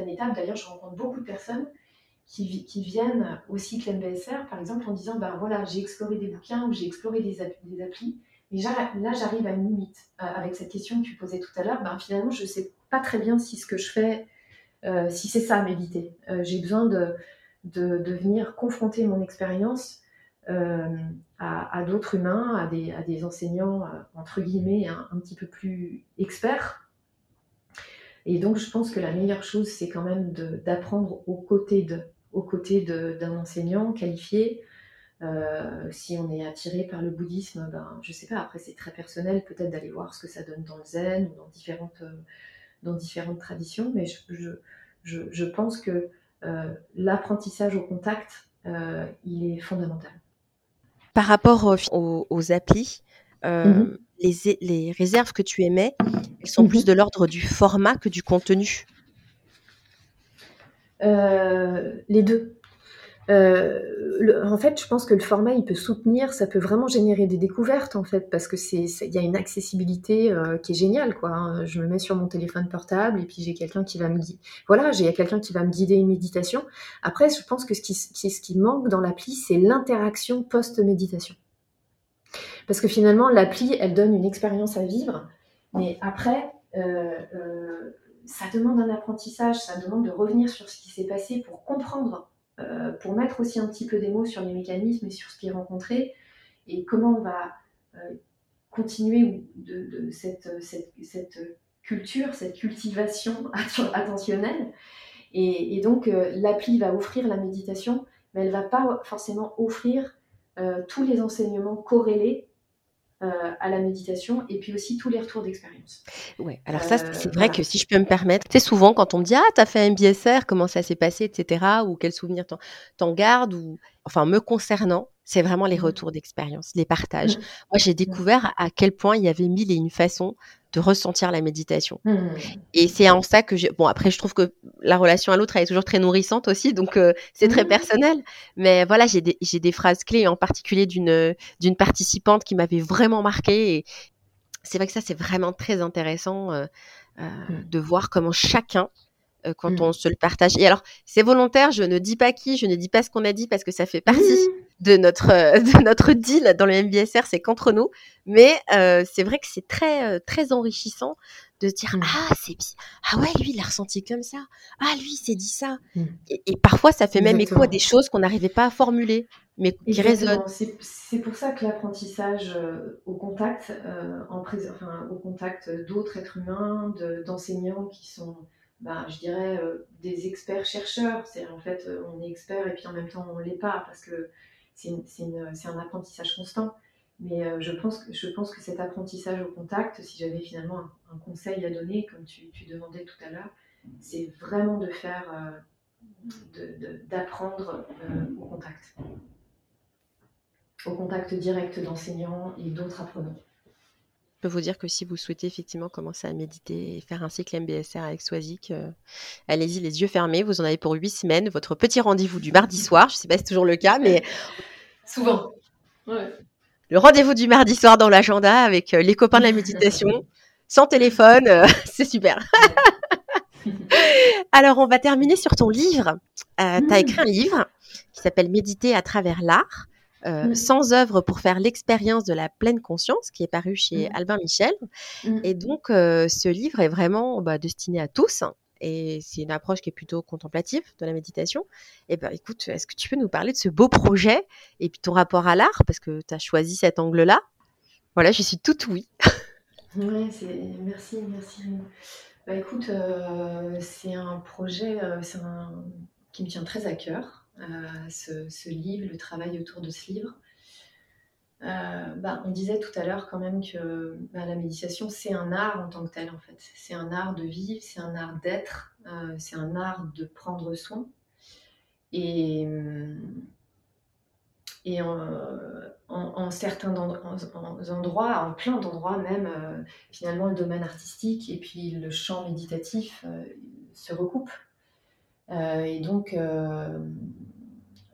étape, d'ailleurs je rencontre beaucoup de personnes qui, qui, viennent au cycle MBSR par exemple en disant ben voilà j'ai exploré des bouquins ou j'ai exploré des, des applis, mais là j'arrive à une limite avec cette question que tu posais tout à l'heure, ben finalement je ne sais pas très bien si ce que je fais euh, si c'est ça, méditer. Euh, j'ai besoin de, de, venir confronter mon expérience euh, à, d'autres humains, à des, enseignants, entre guillemets, un, petit peu plus experts. Et donc, je pense que la meilleure chose, c'est quand même d'apprendre aux côtés aux côtés d'un enseignant qualifié. Si on est attiré par le bouddhisme, ben, je sais pas, après c'est très personnel, peut-être d'aller voir ce que ça donne dans le zen ou dans différentes, dans différentes traditions, mais je, je, je, pense que euh, l'apprentissage au contact, euh, il est fondamental. Par rapport aux, applis, euh, mhm. les, les, réserves que tu émets, elles sont plus mhm. de l'ordre du format que du contenu? Les deux. Euh, en fait, je pense que le format, il peut soutenir, ça peut vraiment générer des découvertes, en fait, parce que c'est, il y a une accessibilité euh, qui est géniale, quoi. Hein. Je me mets sur mon téléphone portable et puis j'ai quelqu'un qui va me guider. Voilà, j'ai quelqu'un qui va me guider une méditation. Après, je pense que ce qui, ce qui manque dans l'appli, c'est l'interaction post-méditation. Parce que finalement, l'appli, elle donne une expérience à vivre, mais après, euh, ça demande un apprentissage, ça demande de revenir sur ce qui s'est passé pour comprendre euh, pour mettre aussi un petit peu des mots sur les mécanismes et sur ce qui est rencontré et comment on va euh, continuer de, cette, culture, cette cultivation <laughs> attentionnelle. Et, donc, euh, l'appli va offrir la méditation, mais elle ne va pas forcément offrir tous les enseignements corrélés euh, à la méditation et puis aussi tous les retours d'expérience. Ouais, alors ça, c'est euh, vrai que si je peux me permettre, c'est souvent quand on me dit Ah, t'as fait un MBSR, comment ça s'est passé, etc., ou quel souvenir t'en gardes, ou enfin, me concernant, c'est vraiment les mmh. retours d'expérience, les partages. Mmh. Moi, j'ai découvert à quel point il y avait mille et une façons de ressentir la méditation. Mmh. Et c'est en ça que j'ai... Bon, après, je trouve que la relation à l'autre, elle est toujours très nourrissante aussi, donc euh, c'est très personnel. Mais voilà, j'ai des, j'ai des phrases clés, en particulier d'une, d'une participante qui m'avait vraiment marqué. Et c'est vrai que ça, c'est vraiment très intéressant euh, euh, de voir comment chacun quand on se le partage. Et alors, c'est volontaire, je ne dis pas qui, je ne dis pas ce qu'on a dit parce que ça fait partie de notre euh, de notre deal dans le MBSR, c'est qu'entre nous. Mais euh, c'est vrai que c'est très euh, très enrichissant de se dire mmh. ah c'est ah ouais lui il a ressenti comme ça ah lui il s'est dit ça mmh. et, parfois ça fait même écho à des choses qu'on n'arrivait pas à formuler mais qui résonnent. C'est pour ça que l'apprentissage au contact en enfin, au contact d'autres êtres humains, d'enseignants qui sont bah, je dirais, des experts chercheurs. C'est en fait, on est expert et puis en même temps on l'est pas parce que c'est un apprentissage constant. Mais euh, je, pense que, je pense que cet apprentissage au contact, si j'avais finalement un, conseil à donner, comme tu, demandais tout à l'heure, c'est vraiment de faire, euh, d'apprendre euh, au contact. Au contact direct d'enseignants et d'autres apprenants. Je peux vous dire que si vous souhaitez effectivement commencer à méditer et faire un cycle MBSR avec Swazik, allez-y les yeux fermés. Vous en avez pour huit semaines. Votre petit rendez-vous du mardi soir. Je ne sais pas si c'est toujours le cas, mais <laughs> souvent. Le rendez-vous du mardi soir dans l'agenda avec les copains de la méditation, <laughs> sans téléphone, <laughs> c'est super. Alors, on va terminer sur ton livre. tu as mmh. écrit un livre qui s'appelle Méditer à travers l'art. Euh, mmh. sans œuvre pour faire l'expérience de la pleine conscience, qui est paru chez mmh. Albin Michel. Mmh. Et donc, euh, ce livre est vraiment bah, destiné à tous. Et c'est une approche qui est plutôt contemplative de la méditation. Et ben, écoute, est-ce que tu peux nous parler de ce beau projet et puis ton rapport à l'art, parce que tu as choisi cet angle-là Voilà, je suis toute oui. <laughs> ouais, merci, merci. Bah, écoute, euh, c'est un projet qui me tient très à cœur. Euh, ce, livre, le travail autour de ce livre. Euh, bah, on disait tout à l'heure quand même que bah, la méditation, c'est un art en tant que tel, en fait. C'est un art de vivre, c'est un art d'être, euh, c'est un art de prendre soin. Et, et en, certains endroits, en plein d'endroits même, finalement, le domaine artistique et puis le champ méditatif se recoupent. Et donc,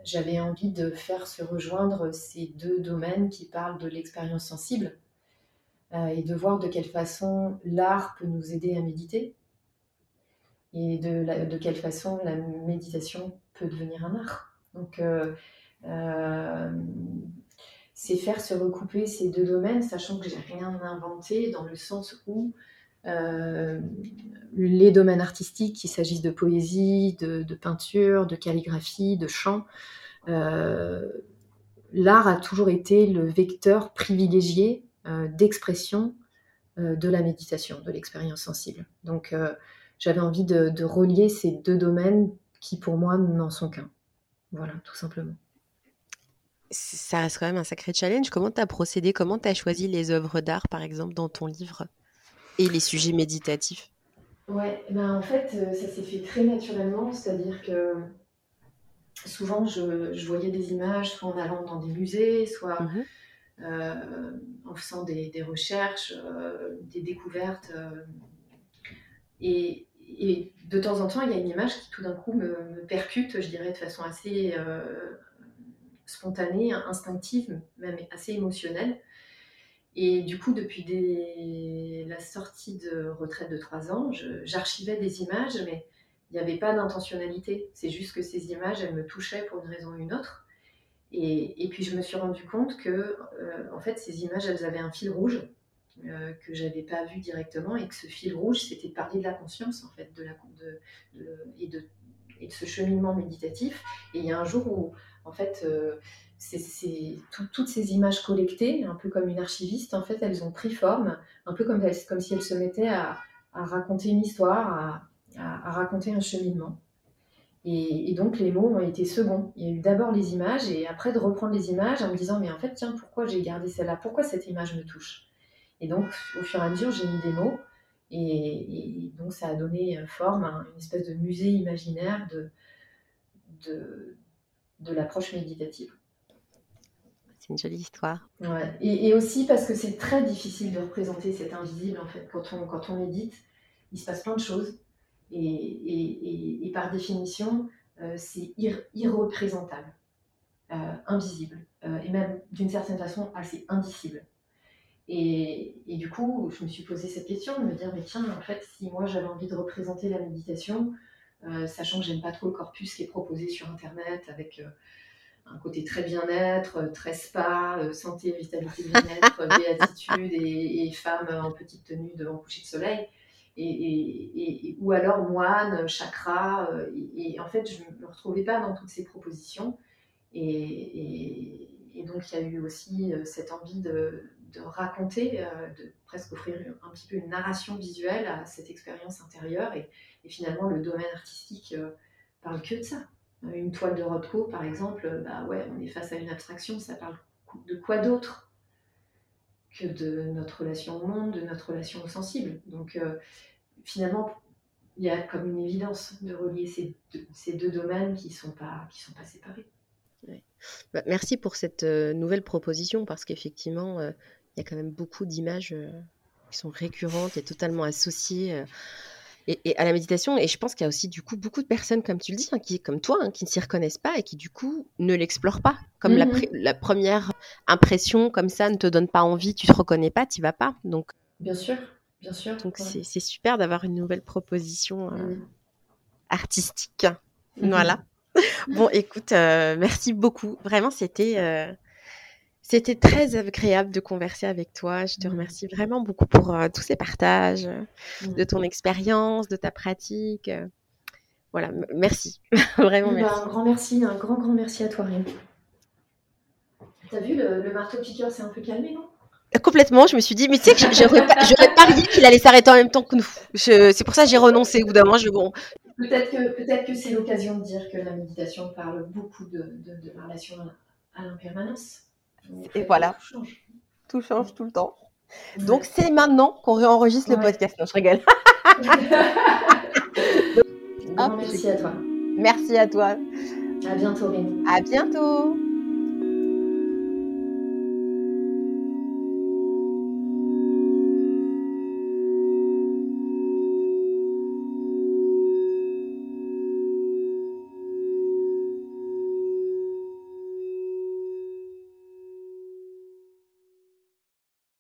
j'avais envie de faire se rejoindre ces deux domaines qui parlent de l'expérience sensible euh, et de voir de quelle façon l'art peut nous aider à méditer et de, de, quelle façon la méditation peut devenir un art. Donc, euh, euh, c'est faire se recouper ces deux domaines, sachant que j'ai rien inventé dans le sens où les domaines artistiques, qu'il s'agisse de poésie, de, peinture, de calligraphie, de chant, euh, l'art a toujours été le vecteur privilégié euh, d'expression euh, de la méditation, de l'expérience sensible. Donc j'avais envie de, relier ces deux domaines qui pour moi n'en sont qu'un. Voilà, tout simplement. Ça reste quand même un sacré challenge. Comment tu as procédé? Comment tu choisi les œuvres d'art, par exemple, dans ton livre Et les sujets méditatifs? Ouais, ben en fait, ça s'est fait très naturellement. C'est-à-dire que souvent, je, voyais des images, soit en allant dans des musées, soit mhm. euh, en faisant des, recherches, euh, des découvertes. Euh, et, de temps en temps, il y a une image qui tout d'un coup me, percute, je dirais, de façon assez spontanée, instinctive, même assez émotionnelle. Et du coup, depuis la sortie de retraite de trois ans, j'archivais des images, mais il n'y avait pas d'intentionnalité. C'est juste que ces images, elles me touchaient pour une raison ou une autre. Et, puis je me suis rendu compte que, euh, en fait, ces images, elles avaient un fil rouge euh, que j'avais pas vu directement, et que ce fil rouge, c'était de parler de la conscience, en fait, de la, de, et, de, et, de, ce cheminement méditatif. Et il y a un jour où, en fait, euh, toutes ces images collectées, un peu comme une archiviste, en fait, elles ont pris forme, un peu comme, si elles se mettaient à, raconter une histoire, à, raconter un cheminement. Et, donc les mots ont été seconds. Il y a eu d'abord les images et après de reprendre les images en me disant mais en fait tiens pourquoi j'ai gardé celle-là? Pourquoi cette image me touche? Et donc au fur et à mesure j'ai mis des mots et, donc ça a donné forme à une espèce de musée imaginaire de l'approche méditative. C'est une jolie histoire. Et, aussi parce que c'est très difficile de représenter cet invisible en fait quand on, quand on médite. Il se passe plein de choses et, par définition, euh, c'est irreprésentable, euh, invisible, euh, et même d'une certaine façon assez indicible. Et, du coup, je me suis posé cette question de me dire, mais tiens, en fait, si moi j'avais envie de représenter la méditation, sachant que j'aime pas trop le corpus qui est proposé sur Internet avec un côté très bien-être, très spa, santé, vitalité, bien-être, béatitude et, et femmes en petite tenue devant coucher de soleil et, ou alors moine, chakra. Euh, et, en fait, je ne me retrouvais pas dans toutes ces propositions. Et, donc, il y a eu aussi euh, cette envie de, raconter, euh, de presque offrir un petit peu une narration visuelle à cette expérience intérieure. Et, finalement, le domaine artistique parle que de ça. Une toile de Rothko, par exemple, bah ouais, on est face à une abstraction, ça parle de quoi d'autre que de notre relation au monde, de notre relation au sensible? Donc, finalement, il y a comme une évidence de relier ces deux, domaines qui ne sont, pas, séparés. Bah, merci pour cette euh, nouvelle proposition parce qu'effectivement, euh, il y a quand même beaucoup d'images euh, qui sont récurrentes et totalement associées et, à la méditation. Et je pense qu'il y a aussi du coup beaucoup de personnes, comme tu le dis, hein, qui, comme toi, hein, qui ne s'y reconnaissent pas et qui du coup ne l'explorent pas. Comme la, la, première impression comme ça ne te donne pas envie, tu te reconnais pas, tu vas pas. Donc, bien sûr. Bien sûr. Donc c'est super d'avoir une nouvelle proposition euh, mm. artistique. Mm-hmm. Voilà. <laughs> bon, écoute, euh, merci beaucoup. Vraiment, c'était euh, c'était très agréable de converser avec toi. Je te mm. remercie vraiment beaucoup pour tous ces partages, mm. de ton expérience, de ta pratique. Voilà, merci. <laughs> vraiment bah, merci. un grand merci, un grand, grand merci à toi, Rime. T'as vu, le, le marteau piqueur s'est un peu calmé, non? Complètement, je me suis dit, mais tu sais que j'aurais parié qu'il allait s'arrêter en même temps que nous. C'est pour ça que j'ai renoncé au bout d'un moment. Je, bon. Peut-être que, peut que c'est l'occasion de dire que la méditation parle beaucoup de, de, la relation à, l'impermanence. Et voilà. Tout change. Tout change tout le temps. Donc c'est maintenant qu'on réenregistre le podcast. Non, je rigole. <laughs> <laughs> merci à toi. Merci à toi. À bientôt. À bientôt.